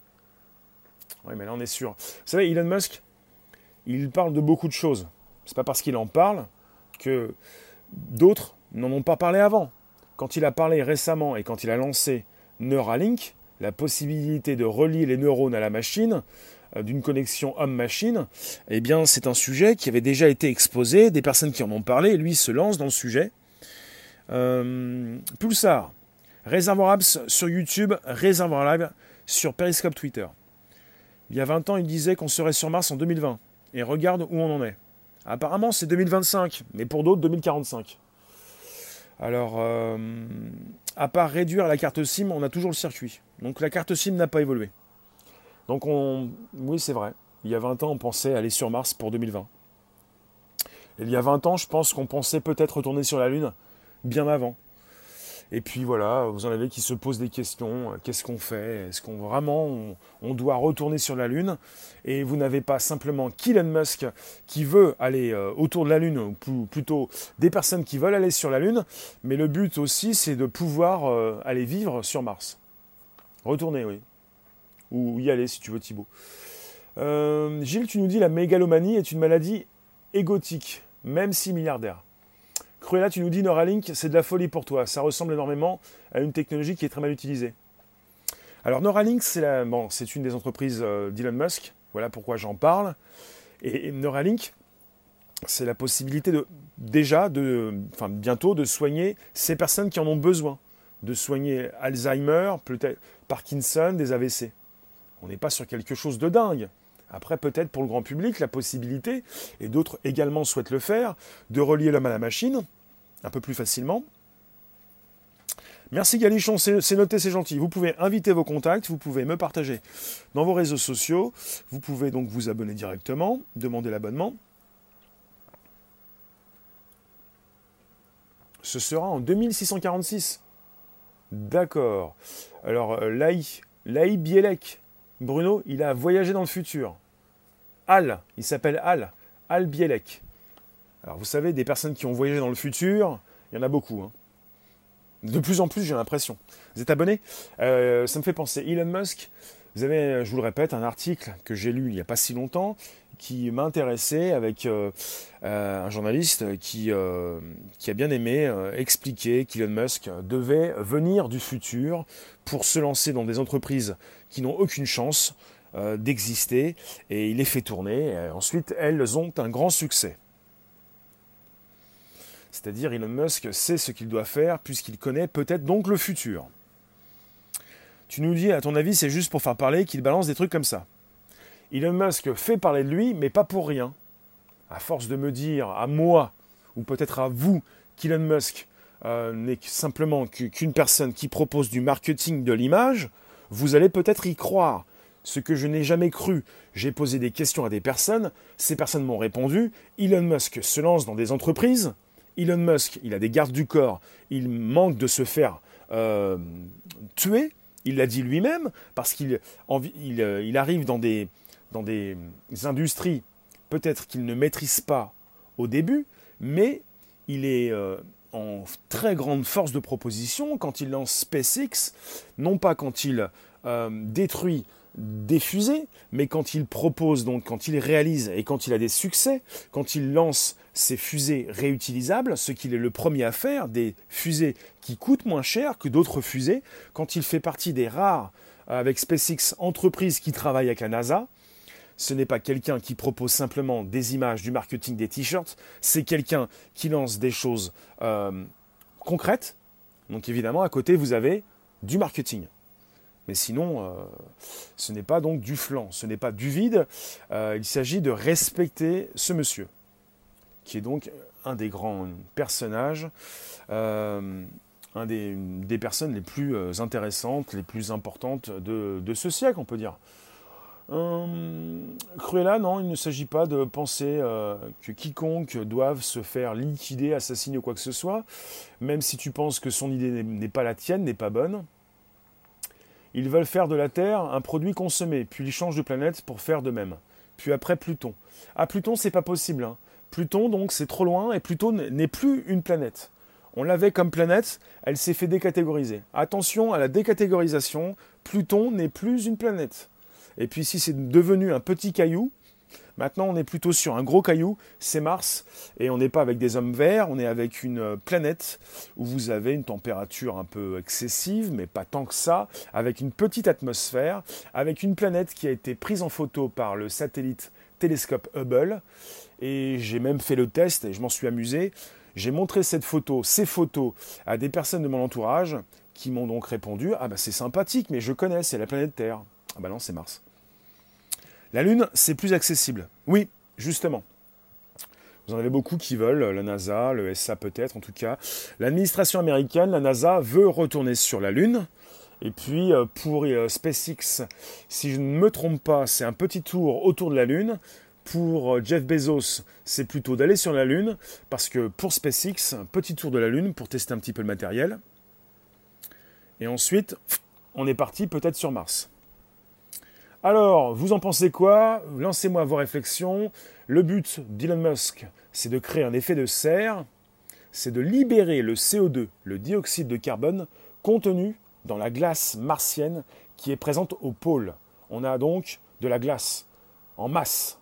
Oui, mais là, on est sûr. Vous savez, Elon Musk, il parle de beaucoup de choses. C'est pas parce qu'il en parle que d'autres n'en ont pas parlé avant. Quand il a parlé récemment et quand il a lancé Neuralink, la possibilité de relier les neurones à la machine, euh, d'une connexion homme-machine, eh bien c'est un sujet qui avait déjà été exposé, des personnes qui en ont parlé, lui se lance dans le sujet. Euh, Pulsar, Réservoir Apps sur YouTube, Réservoir Live sur Periscope Twitter. Il y a 20 ans, il disait qu'on serait sur Mars en 2020. Et regarde où on en est. Apparemment, c'est 2025, mais pour d'autres, 2045. Alors, euh, à part réduire la carte SIM, on a toujours le circuit. Donc la carte SIM n'a pas évolué. Donc on, oui, c'est vrai. Il y a 20 ans, on pensait aller sur Mars pour 2020. il y a 20 ans, je pense qu'on pensait peut-être retourner sur la Lune bien avant. Et puis voilà, vous en avez qui se posent des questions. Qu'est-ce qu'on fait? Est-ce qu'on vraiment on, doit retourner sur la Lune? Et vous n'avez pas simplement Elon Musk qui veut aller euh, autour de la Lune, ou plutôt des personnes qui veulent aller sur la Lune, mais le but aussi c'est de pouvoir euh, aller vivre sur Mars. Retourner, oui. Ou y aller si tu veux Thibaut. Euh, Gilles, tu nous dis la mégalomanie est une maladie égotique, même si milliardaire. Cruella, tu nous dis Neuralink, c'est de la folie pour toi. Ça ressemble énormément à une technologie qui est très mal utilisée. Alors Neuralink, c'est une des entreprises euh, d'Elon Musk. Voilà pourquoi j'en parle. Et, Neuralink, c'est la possibilité de déjà, bientôt, de soigner ces personnes qui en ont besoin, de soigner Alzheimer, peut-être Parkinson, des AVC. On n'est pas sur quelque chose de dingue. Après, peut-être pour le grand public, la possibilité, et d'autres également souhaitent le faire, de relier l'homme à la machine, un peu plus facilement. Merci Galichon, c'est noté, c'est gentil. Vous pouvez inviter vos contacts, vous pouvez me partager dans vos réseaux sociaux, vous pouvez donc vous abonner directement, demander l'abonnement. Ce sera en 2646. D'accord. Alors, euh, Laï, Laï Bielek, Bruno, il a voyagé dans le futur. Al, il s'appelle Al, Al Bielek. Alors vous savez, des personnes qui ont voyagé dans le futur, il y en a beaucoup. Hein. De plus en plus, j'ai l'impression. Vous êtes abonné? Euh, Ça me fait penser, Elon Musk, vous avez, je vous le répète, un article que j'ai lu il n'y a pas si longtemps qui m'a intéressé avec euh, euh, un journaliste qui, qui a bien aimé expliquer qu'Elon Musk devait venir du futur pour se lancer dans des entreprises qui n'ont aucune chance euh, d'exister et il les fait tourner. Et ensuite, elles ont un grand succès. C'est-à-dire Elon Musk sait ce qu'il doit faire puisqu'il connaît peut-être donc le futur. Tu nous dis, à ton avis, c'est juste pour faire parler qu'il balance des trucs comme ça. Elon Musk fait parler de lui, mais pas pour rien. À force de me dire à moi, ou peut-être à vous, qu'Elon Musk euh, n'est simplement qu'une personne qui propose du marketing de l'image, vous allez peut-être y croire ce que je n'ai jamais cru. J'ai posé des questions à des personnes, ces personnes m'ont répondu, Elon Musk se lance dans des entreprises, Elon Musk, il a des gardes du corps, il manque de se faire euh, tuer, il l'a dit lui-même, parce qu'il euh, arrive dans des, dans des industries peut-être qu'il ne maîtrise pas au début, mais il est euh, en très grande force de proposition quand il lance SpaceX, non pas quand il détruit des fusées, mais quand il propose, donc quand il réalise et quand il a des succès, quand il lance ces fusées réutilisables, ce qu'il est le premier à faire, des fusées qui coûtent moins cher que d'autres fusées, quand il fait partie des rares avec SpaceX entreprises qui travaillent avec la NASA, ce n'est pas quelqu'un qui propose simplement des images, du marketing, des t-shirts, c'est quelqu'un qui lance des choses euh, concrètes. Donc évidemment, à côté, vous avez du marketing. Mais sinon, euh, ce n'est pas donc du flanc, ce n'est pas du vide. Euh, il s'agit de respecter ce monsieur, qui est donc un des grands personnages, euh, un des, personnes les plus intéressantes, les plus importantes de, de ce siècle, on peut dire. Cruella, non, il ne s'agit pas de penser que quiconque doive se faire liquider, assassiner ou quoi que ce soit, même si tu penses que son idée n'est pas la tienne, n'est pas bonne. Ils veulent faire de la Terre un produit consommé, puis ils changent de planète pour faire de même. Puis après Pluton. Ah Pluton c'est pas possible. Hein. Pluton donc c'est trop loin et Pluton n'est plus une planète. On l'avait comme planète, elle s'est fait décatégoriser. Attention à la décatégorisation, Pluton n'est plus une planète. Et puis si c'est devenu un petit caillou, Maintenant, on est plutôt sur un gros caillou, c'est Mars, et on n'est pas avec des hommes verts, on est avec une euh, planète où vous avez une température un peu excessive, mais pas tant que ça, avec une petite atmosphère, avec une planète qui a été prise en photo par le satellite télescope Hubble, et j'ai même fait le test et je m'en suis amusé. J'ai montré cette photo, ces photos, à des personnes de mon entourage qui m'ont donc répondu Ah bah c'est sympathique, mais je connais, c'est la planète Terre. Ah bah non, c'est Mars. La Lune, c'est plus accessible. Oui, justement. Vous en avez beaucoup qui veulent, la NASA, le SA peut-être en tout cas. L'administration américaine, la NASA, veut retourner sur la Lune. Et puis euh, pour euh, SpaceX, si je ne me trompe pas, c'est un petit tour autour de la Lune. Pour euh, Jeff Bezos, c'est plutôt d'aller sur la Lune, parce que pour SpaceX, un petit tour de la Lune pour tester un petit peu le matériel. Et ensuite, on est parti peut-être sur Mars. Alors, vous en pensez quoi? Lancez-moi vos réflexions. Le but d'Elon Musk, c'est de créer un effet de serre, c'est de libérer le CO2, le dioxyde de carbone, contenu dans la glace martienne qui est présente au pôle. On a donc de la glace en masse.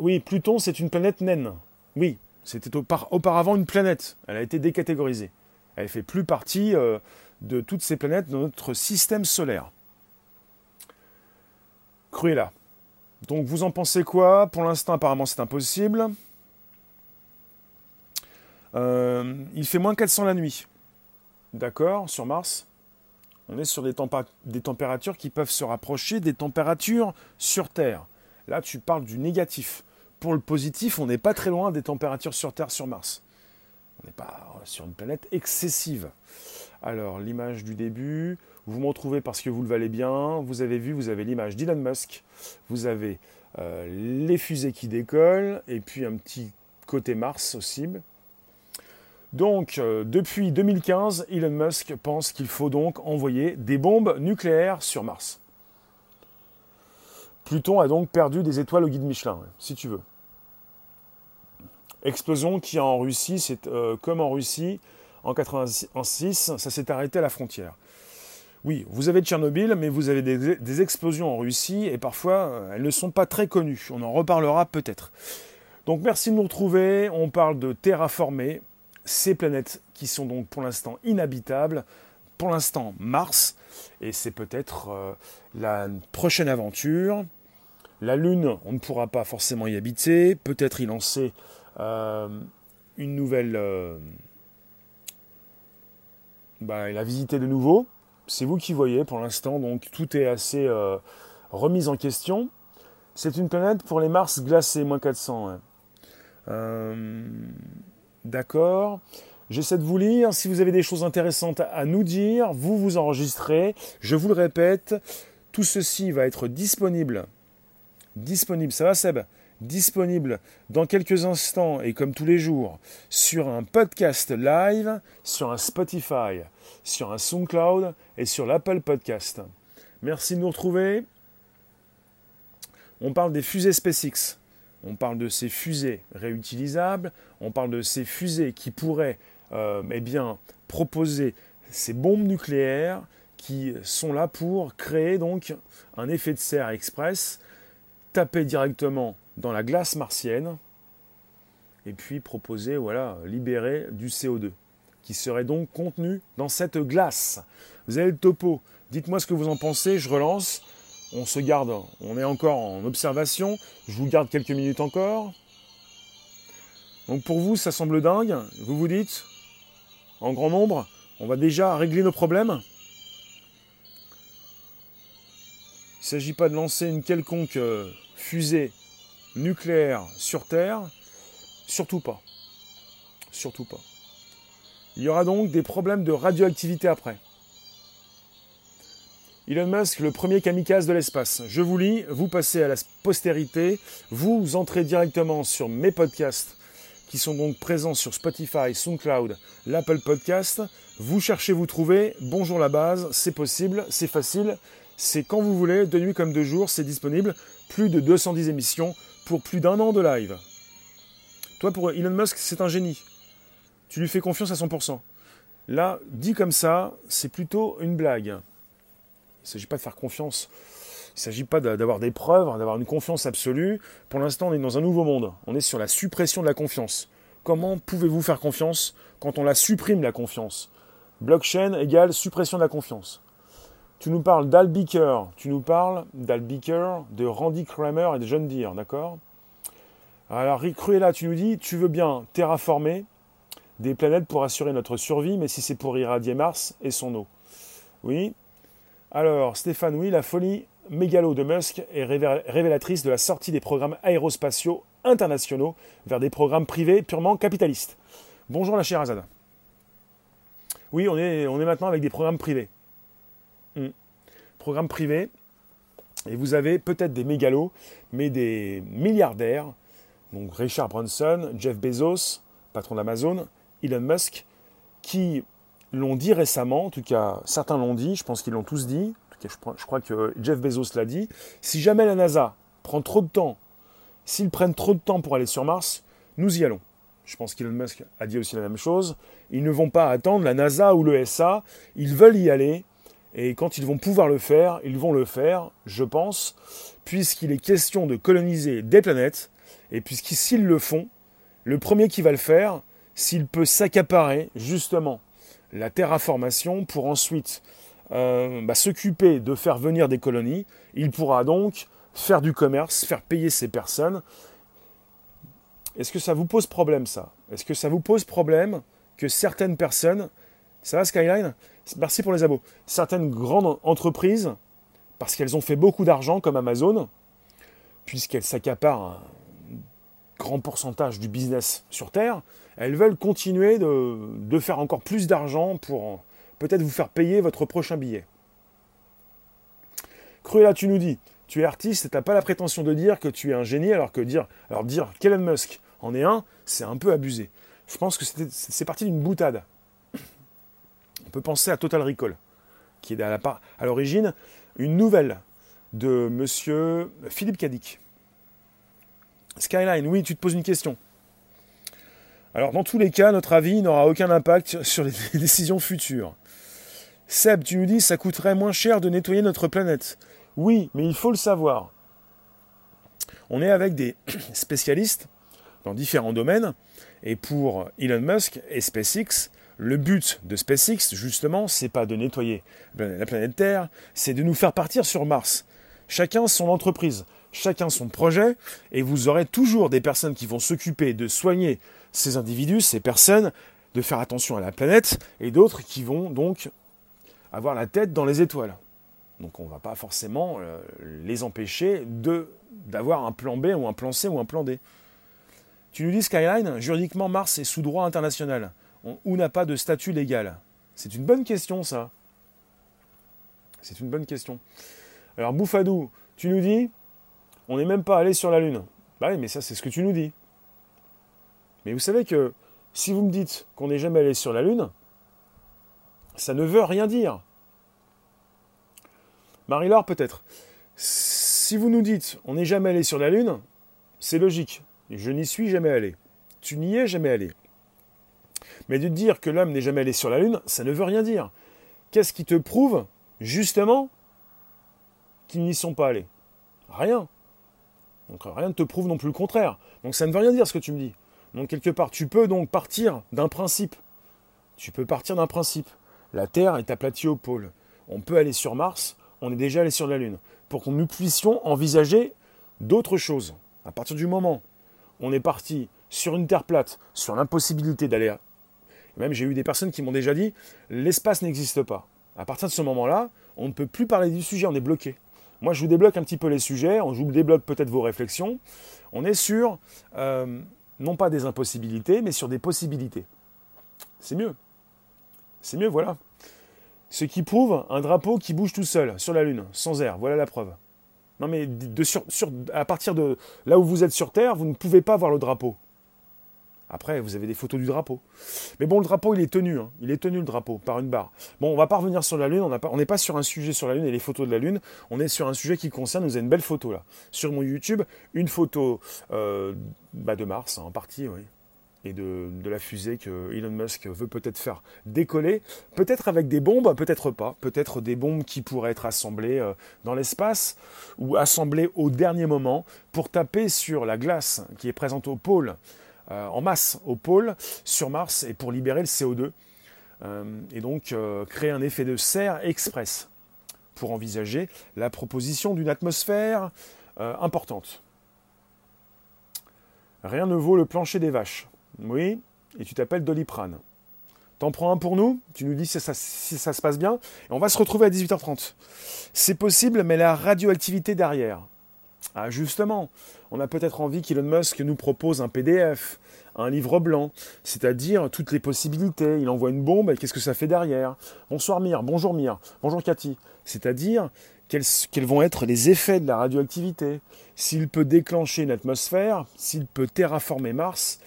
Oui, Pluton, c'est une planète naine. Oui, c'était auparavant une planète. Elle a été décatégorisée. Elle ne fait plus partie euh, de toutes ces planètes dans notre système solaire. Cruella. Donc vous en pensez quoi? Pour l'instant, apparemment, c'est impossible. Euh, il fait moins 400 la nuit. D'accord, sur Mars. On est sur des, des, températures qui peuvent se rapprocher des températures sur Terre. Là, tu parles du négatif. Pour le positif, on n'est pas très loin des températures sur Terre sur Mars. On n'est pas sur une planète excessive. Alors, l'image du début, vous me retrouvez parce que vous le valez bien. Vous avez vu, vous avez l'image d'Elon Musk. Vous avez euh, les fusées qui décollent. Et puis un petit côté Mars aussi. Donc, euh, depuis 2015, Elon Musk pense qu'il faut donc envoyer des bombes nucléaires sur Mars. Pluton a donc perdu des étoiles au guide Michelin, si tu veux. Explosion qui en Russie, c'est euh, comme en Russie, en 86, ça s'est arrêté à la frontière. Oui, vous avez Tchernobyl, mais vous avez des, explosions en Russie et parfois euh, elles ne sont pas très connues. On en reparlera peut-être. Donc merci de nous retrouver. On parle de terraformer ces planètes qui sont donc pour l'instant inhabitables. Pour l'instant Mars, et c'est peut-être euh, la prochaine aventure. La Lune, on ne pourra pas forcément y habiter. Peut-être y lancer euh, une nouvelle. Bah, la visiter de nouveau c'est vous qui voyez pour l'instant, donc tout est assez euh, remis en question. C'est une planète pour les Mars glacés, moins 400. Euh, d'accord. J'essaie de vous lire. Si vous avez des choses intéressantes à nous dire, vous vous enregistrez. Je vous le répète, tout ceci va être disponible. Disponible, ça va Seb? Disponible dans quelques instants et comme tous les jours sur un podcast live, sur un Spotify, sur un SoundCloud et sur l'Apple Podcast. Merci de nous retrouver. On parle des fusées SpaceX. On parle de ces fusées réutilisables. On parle de ces fusées qui pourraient euh, eh bien, proposer ces bombes nucléaires qui sont là pour créer donc un effet de serre express, taper directement dans la glace martienne et puis proposer, voilà, libérer du CO2 qui serait donc contenu dans cette glace. Vous avez le topo. Dites-moi ce que vous en pensez. Je relance. On se garde. On est encore en observation. Je vous garde quelques minutes encore. Donc pour vous, ça semble dingue. Vous vous dites, en grand nombre, on va déjà régler nos problèmes. Il ne s'agit pas de lancer une quelconque euh, fusée nucléaire sur Terre. Surtout pas. Surtout pas. Il y aura donc des problèmes de radioactivité après. Elon Musk, le premier kamikaze de l'espace. Je vous lis, vous passez à la postérité, vous entrez directement sur mes podcasts qui sont donc présents sur Spotify, SoundCloud, l'Apple Podcast. Vous cherchez, vous trouvez. Bonjour la base, c'est possible, c'est facile, c'est quand vous voulez, de nuit comme de jour, c'est disponible. Plus de 210 émissions pour plus d'un an de live. Toi, pour Elon Musk, c'est un génie tu lui fais confiance à 100%. Là, dit comme ça, c'est plutôt une blague. Il ne s'agit pas de faire confiance. Il ne s'agit pas d'avoir des preuves, d'avoir une confiance absolue. Pour l'instant, on est dans un nouveau monde. On est sur la suppression de la confiance. Comment pouvez-vous faire confiance quand on la supprime, la confiance? Blockchain égale suppression de la confiance. Tu nous parles d'Al Beaker, tu nous parles d'Al Beaker, de Randy Kramer et de John Deere, d'accord? Alors, Cruella, tu nous dis, tu veux bien terraformer, des planètes pour assurer notre survie, mais si c'est pour irradier Mars et son eau. Oui. Alors, Stéphane, oui, la folie mégalo de Musk est révélatrice de la sortie des programmes aérospatiaux internationaux vers des programmes privés purement capitalistes. Bonjour la chère Azad. Oui, on est maintenant avec des programmes privés. Programmes privés, et vous avez peut-être des mégalos, mais des milliardaires, donc Richard Branson, Jeff Bezos, patron d'Amazon, Elon Musk, qui l'ont dit récemment, en tout cas certains l'ont dit, je pense qu'ils l'ont tous dit, en tout cas, je crois que Jeff Bezos l'a dit, si jamais la NASA prend trop de temps, s'ils prennent trop de temps pour aller sur Mars, nous y allons. Je pense qu'Elon Musk a dit aussi la même chose. Ils ne vont pas attendre la NASA ou le SA, ils veulent y aller, et quand ils vont pouvoir le faire, ils vont le faire, je pense, puisqu'il est question de coloniser des planètes, et puisqu'ils le font, le premier qui va le faire, s'il peut s'accaparer justement la terraformation pour ensuite euh, bah, s'occuper de faire venir des colonies, il pourra donc faire du commerce, faire payer ces personnes. Est-ce que ça vous pose problème ça? Est-ce que ça vous pose problème que certaines personnes, ça va Skyline? Merci pour les abos. Certaines grandes entreprises, parce qu'elles ont fait beaucoup d'argent comme Amazon, puisqu'elles s'accaparent un grand pourcentage du business sur Terre, elles veulent continuer de, faire encore plus d'argent pour peut-être vous faire payer votre prochain billet. Cruella, tu nous dis, tu es artiste et tu n'as pas la prétention de dire que tu es un génie, alors que dire, alors dire qu'Elon Musk en est un, c'est un peu abusé. Je pense que c'est parti d'une boutade. On peut penser à Total Recall, qui est à l'origine une nouvelle de monsieur Philippe Cadic. Skyline, oui, tu te poses une question. Alors, dans tous les cas, notre avis n'aura aucun impact sur les décisions futures. Seb, tu nous dis ça coûterait moins cher de nettoyer notre planète. Oui, mais il faut le savoir. On est avec des spécialistes dans différents domaines, et pour Elon Musk et SpaceX, le but de SpaceX, justement, c'est pas de nettoyer la planète Terre, c'est de nous faire partir sur Mars. Chacun son entreprise, chacun son projet, et vous aurez toujours des personnes qui vont s'occuper de soigner ces individus, ces personnes, de faire attention à la planète, et d'autres qui vont donc avoir la tête dans les étoiles. Donc on ne va pas forcément euh, les empêcher d'avoir un plan B ou un plan C ou un plan D. Tu nous dis Skyline, juridiquement Mars est sous droit international ou n'a pas de statut légal? C'est une bonne question, ça. C'est une bonne question. Alors, Bouffadou, tu nous dis, on n'est même pas allé sur la Lune. Bah oui, mais ça, c'est ce que tu nous dis. Mais vous savez que si vous me dites qu'on n'est jamais allé sur la Lune, ça ne veut rien dire. Marie-Laure, peut-être. Si vous nous dites on n'est jamais allé sur la Lune, c'est logique. Je n'y suis jamais allé. Tu n'y es jamais allé. Mais de dire que l'homme n'est jamais allé sur la Lune, ça ne veut rien dire. Qu'est-ce qui te prouve, justement, qu'ils n'y sont pas allés? Rien. Donc rien ne te prouve non plus le contraire. Donc ça ne veut rien dire ce que tu me dis. Donc quelque part, tu peux donc partir d'un principe. Tu peux partir d'un principe. La Terre est aplatie au pôle. On peut aller sur Mars, on est déjà allé sur la Lune. Pour que nous puissions envisager d'autres choses. À partir du moment où on est parti sur une Terre plate, sur l'impossibilité d'aller même j'ai eu des personnes qui m'ont déjà dit l'espace n'existe pas. À partir de ce moment-là, on ne peut plus parler du sujet, on est bloqué. Moi, je vous débloque un petit peu les sujets, on vous débloque peut-être vos réflexions. On est sur, euh, non pas des impossibilités, mais sur des possibilités. C'est mieux. C'est mieux, voilà. Ce qui prouve un drapeau qui bouge tout seul sur la Lune, sans air. Voilà la preuve. Non, mais à partir de là où vous êtes sur Terre, vous ne pouvez pas voir le drapeau. Après, vous avez des photos du drapeau. Mais bon, le drapeau, il est tenu. Hein. Il est tenu, le drapeau, par une barre. Bon, on va pas revenir sur la Lune. On n'est pas sur un sujet sur la Lune et les photos de la Lune. On est sur un sujet qui concerne, vous avez une belle photo là. Sur mon YouTube, une photo euh, bah, de Mars, hein, en partie, oui. Et de, la fusée que Elon Musk veut peut-être faire décoller. Peut-être avec des bombes, peut-être pas. Peut-être des bombes qui pourraient être assemblées euh, dans l'espace ou assemblées au dernier moment pour taper sur la glace qui est présente au pôle euh, en masse au pôle sur Mars et pour libérer le CO2 euh, et donc euh, créer un effet de serre express pour envisager la proposition d'une atmosphère importante. Rien ne vaut le plancher des vaches. Oui, et tu t'appelles Doliprane. T'en prends un pour nous Tu nous dis si ça, si ça, se passe bien Et on va se retrouver à 18h30. C'est possible, mais la radioactivité derrière. Ah justement, on a peut-être envie qu'Elon Musk nous propose un PDF, un livre blanc, c'est-à-dire toutes les possibilités. Il envoie une bombe et qu'est-ce que ça fait derrière? Bonsoir Mire, bonjour Mire, bonjour Cathy. C'est-à-dire quels, vont être les effets de la radioactivité? S'il peut déclencher une atmosphère, s'il peut terraformer Mars,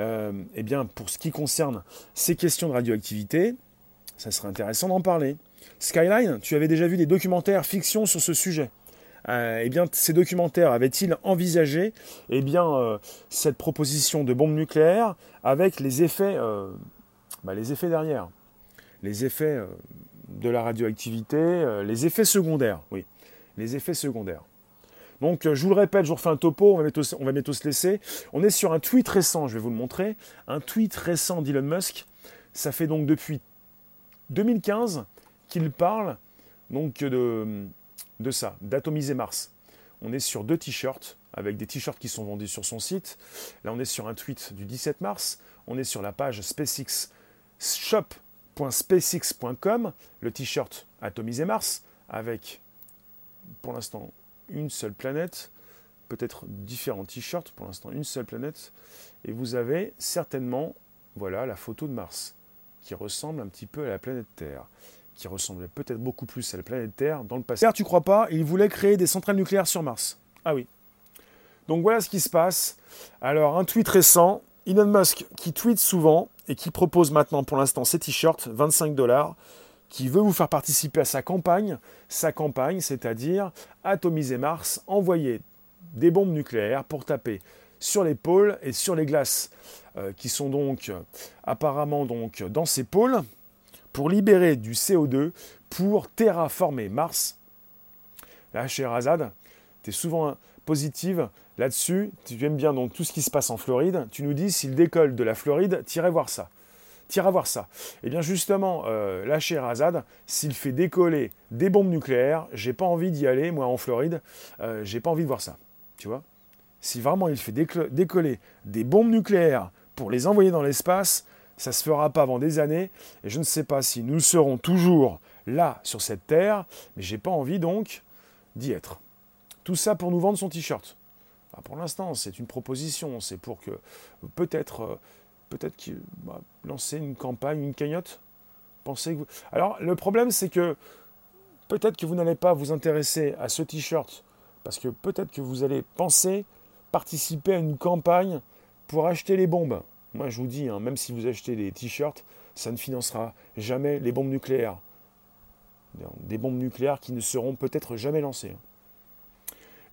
euh, eh bien pour ce qui concerne ces questions de radioactivité, Ça serait intéressant d'en parler. Skyline, tu avais déjà vu des documentaires fiction sur ce sujet. Euh, eh bien, ces documentaires avaient-ils envisagé eh euh, cette proposition de bombe nucléaire avec les effets, euh, bah, les effets derrière, les effets de la radioactivité, les effets secondaires, oui, les effets secondaires. Donc, je vous le répète, je vous refais un topo, on va, bientôt, on se laisser. On est sur un tweet récent, je vais vous le montrer, un tweet récent d'Elon Musk. Ça fait donc depuis 2015 qu'il parle donc de, de ça, d'atomiser Mars. On est sur deux t-shirts, avec des t-shirts qui sont vendus sur son site. Là, on est sur un tweet du 17 mars. On est sur la page SpaceX shop.spacx.com, le t-shirt Atomiser Mars, avec pour l'instant une seule planète, peut-être différents t-shirts, pour l'instant une seule planète, et vous avez certainement, voilà, la photo de Mars, qui ressemble un petit peu à la planète Terre qui ressemblait peut-être beaucoup plus à la planète Terre dans le passé. tu crois pas Il voulait créer des centrales nucléaires sur Mars. Ah oui. Donc voilà ce qui se passe. Alors un tweet récent, Elon Musk qui tweet souvent et qui propose maintenant pour l'instant ces t-shirts, 25 dollars, qui veut vous faire participer à sa campagne. Sa campagne, c'est-à-dire atomiser Mars, envoyer des bombes nucléaires pour taper sur les pôles et sur les glaces euh, qui sont donc apparemment donc dans ces pôles pour libérer du CO2 pour terraformer Mars. Là, chez Razad, tu es souvent positive là-dessus. Tu aimes bien donc tout ce qui se passe en Floride. Tu nous dis s'il décolle de la Floride, t'irais voir ça. T'iras voir ça. Et eh bien justement, euh, là chez s'il fait décoller des bombes nucléaires, j'ai pas envie d'y aller, moi en Floride, euh, j'ai pas envie de voir ça. Tu vois Si vraiment il fait décoller des bombes nucléaires pour les envoyer dans l'espace, ça ne se fera pas avant des années, et je ne sais pas si nous serons toujours là sur cette terre, mais j'ai pas envie donc d'y être. Tout ça pour nous vendre son t-shirt. pour l'instant, c'est une proposition, c'est pour que peut-être euh, peut-être bah, lancer une campagne, une cagnotte. Pensez que Alors le problème c'est que peut-être que vous n'allez pas vous intéresser à ce t-shirt parce que peut-être que vous allez penser participer à une campagne pour acheter les bombes. Moi, je vous dis, hein, même si vous achetez des t-shirts, ça ne financera jamais les bombes nucléaires. Des bombes nucléaires qui ne seront peut-être jamais lancées.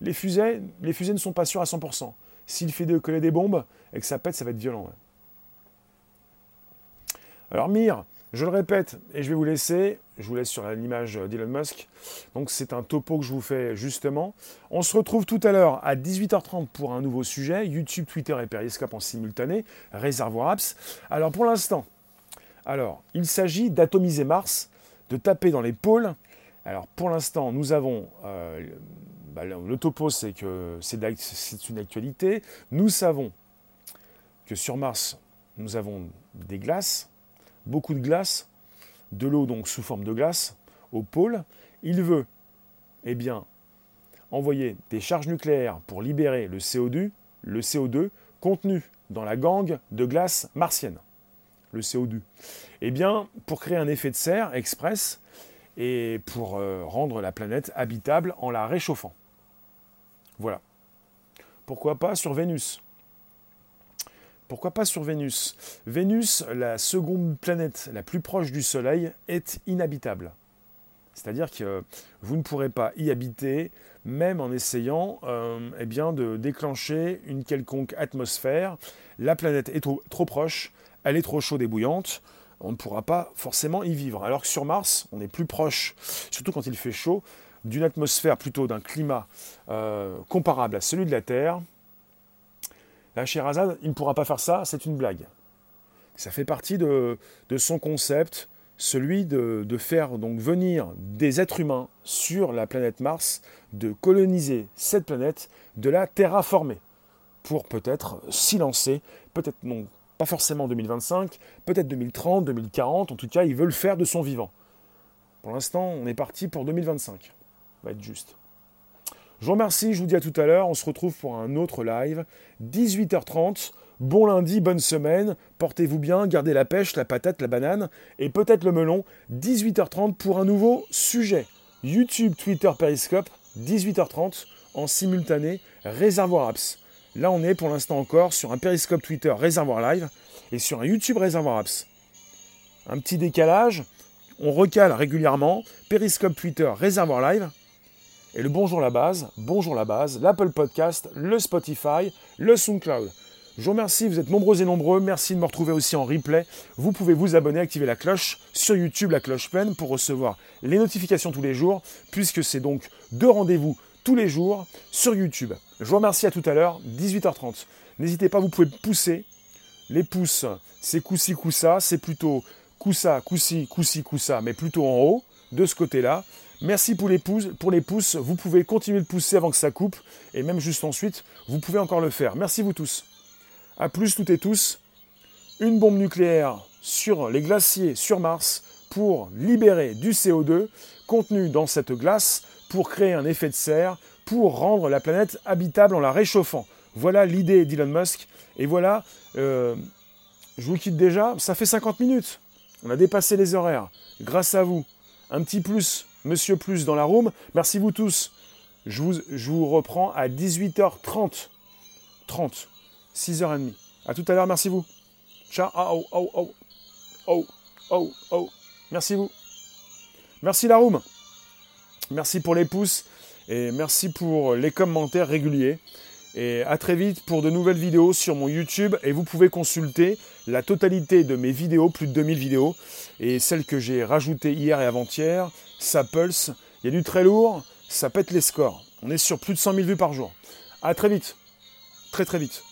Les fusées, les fusées ne sont pas sûres à 100%. S'il fait de coller des bombes et que ça pète, ça va être violent. Alors, Mire, je le répète, et je vais vous laisser, je vous laisse sur l'image d'Elon Musk. Donc c'est un topo que je vous fais justement. On se retrouve tout à l'heure à 18h30 pour un nouveau sujet, YouTube, Twitter et Periscope en simultané, réservoir apps. Alors pour l'instant, alors il s'agit d'atomiser Mars, de taper dans les pôles. Alors pour l'instant, nous avons euh, bah, le topo, c'est que c'est une actualité. Nous savons que sur Mars, nous avons des glaces beaucoup de glace, de l'eau donc sous forme de glace, au pôle. Il veut eh bien, envoyer des charges nucléaires pour libérer le CO2, le CO2 contenu dans la gangue de glace martienne, le CO2. Eh bien, pour créer un effet de serre express et pour euh, rendre la planète habitable en la réchauffant. Voilà. Pourquoi pas sur Vénus? Pourquoi pas sur Vénus? Vénus, la seconde planète la plus proche du Soleil, est inhabitable. C'est-à-dire que vous ne pourrez pas y habiter, même en essayant euh, eh bien, de déclencher une quelconque atmosphère. La planète est trop, proche, elle est trop chaude et bouillante, on ne pourra pas forcément y vivre. Alors que sur Mars, on est plus proche, surtout quand il fait chaud, d'une atmosphère plutôt d'un climat euh, comparable à celui de la Terre, Là, Sherazade, il ne pourra pas faire ça, c'est une blague. Ça fait partie de, son concept, celui de, faire donc venir des êtres humains sur la planète Mars, de coloniser cette planète, de la terraformer, pour peut-être s'y lancer, peut-être non, pas forcément 2025, peut-être 2030, 2040, en tout cas, il veut le faire de son vivant. Pour l'instant, on est parti pour 2025. va être juste. Je vous remercie, je vous dis à tout à l'heure. On se retrouve pour un autre live. 18h30. Bon lundi, bonne semaine. Portez-vous bien, gardez la pêche, la patate, la banane et peut-être le melon. 18h30 pour un nouveau sujet. YouTube, Twitter, Periscope. 18h30 en simultané. Réservoir Apps. Là, on est pour l'instant encore sur un Periscope Twitter Réservoir Live et sur un YouTube Réservoir Apps. Un petit décalage. On recale régulièrement. Periscope Twitter, Réservoir Live. Et le Bonjour la base, Bonjour la base, l'Apple Podcast, le Spotify, le SoundCloud. Je vous remercie, vous êtes nombreux et nombreux. Merci de me retrouver aussi en replay. Vous pouvez vous abonner, activer la cloche sur YouTube, la cloche pleine, pour recevoir les notifications tous les jours, puisque c'est donc deux rendez-vous tous les jours sur YouTube. Je vous remercie à tout à l'heure, 18h30. N'hésitez pas, vous pouvez pousser. Les pouces, c'est coussi coussa, c'est plutôt coussa, coussi, coussi, coussa, mais plutôt en haut, de ce côté-là. Merci pour les, pouces, pour les pouces. Vous pouvez continuer de pousser avant que ça coupe. Et même juste ensuite, vous pouvez encore le faire. Merci vous tous. A plus toutes et tous. Une bombe nucléaire sur les glaciers sur Mars pour libérer du CO2 contenu dans cette glace pour créer un effet de serre pour rendre la planète habitable en la réchauffant. Voilà l'idée d'Elon Musk. Et voilà, euh, je vous quitte déjà. Ça fait 50 minutes. On a dépassé les horaires. Grâce à vous. Un petit plus Monsieur Plus dans la room. Merci vous tous. Je vous, vous reprends à 18h30. 30. 6h30. À tout à l'heure, merci vous. Ciao. Oh, oh, oh. Oh, oh, oh. Merci vous. Merci la room. Merci pour les pouces et merci pour les commentaires réguliers. Et à très vite pour de nouvelles vidéos sur mon YouTube. Et vous pouvez consulter la totalité de mes vidéos, plus de 2000 vidéos. Et celles que j'ai rajoutées hier et avant-hier, ça pulse. Il y a du très lourd, ça pète les scores. On est sur plus de 100 000 vues par jour. À très vite. Très très vite.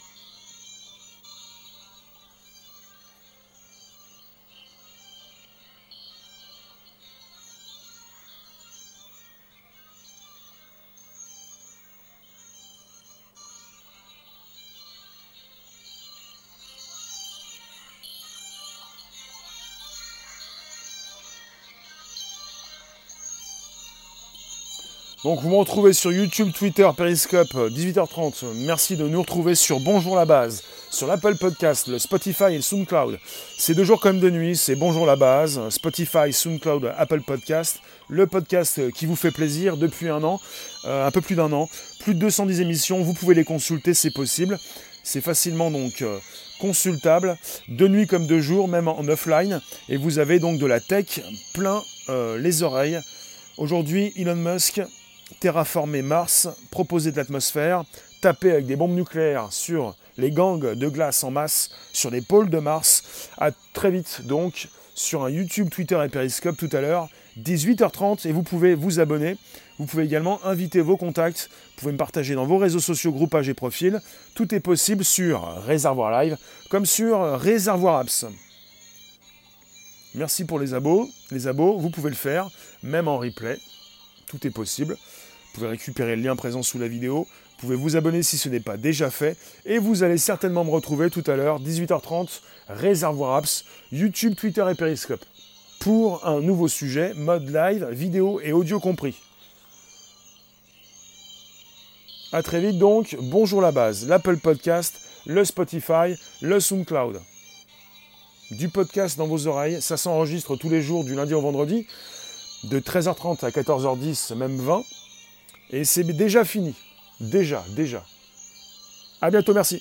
Donc vous me retrouvez sur YouTube, Twitter, Periscope, 18h30. Merci de nous retrouver sur Bonjour la base, sur l'Apple Podcast, le Spotify et le SoundCloud. C'est deux jours comme de nuit, c'est Bonjour la base, Spotify, SoundCloud, Apple Podcast, le podcast qui vous fait plaisir depuis un an, euh, un peu plus d'un an, plus de 210 émissions, vous pouvez les consulter, c'est possible. C'est facilement donc euh, consultable, de nuit comme de jour, même en offline. Et vous avez donc de la tech plein euh, les oreilles. Aujourd'hui, Elon Musk terraformer Mars, proposer de l'atmosphère, taper avec des bombes nucléaires sur les gangs de glace en masse sur les pôles de Mars. À très vite donc sur un YouTube, Twitter et Periscope tout à l'heure, 18h30 et vous pouvez vous abonner. Vous pouvez également inviter vos contacts. Vous pouvez me partager dans vos réseaux sociaux, groupages et profils. Tout est possible sur Réservoir Live comme sur Réservoir Apps. Merci pour les abos. Les abos, vous pouvez le faire, même en replay tout est possible. Pouvez récupérer le lien présent sous la vidéo. Vous pouvez vous abonner si ce n'est pas déjà fait. Et vous allez certainement me retrouver tout à l'heure, 18h30, Réservoir Apps, YouTube, Twitter et Periscope. Pour un nouveau sujet, mode live, vidéo et audio compris. A très vite donc, bonjour la base, l'Apple Podcast, le Spotify, le SoundCloud. Du podcast dans vos oreilles, ça s'enregistre tous les jours du lundi au vendredi de 13h30 à 14h10, même 20. Et c'est déjà fini. Déjà, déjà. À bientôt, merci.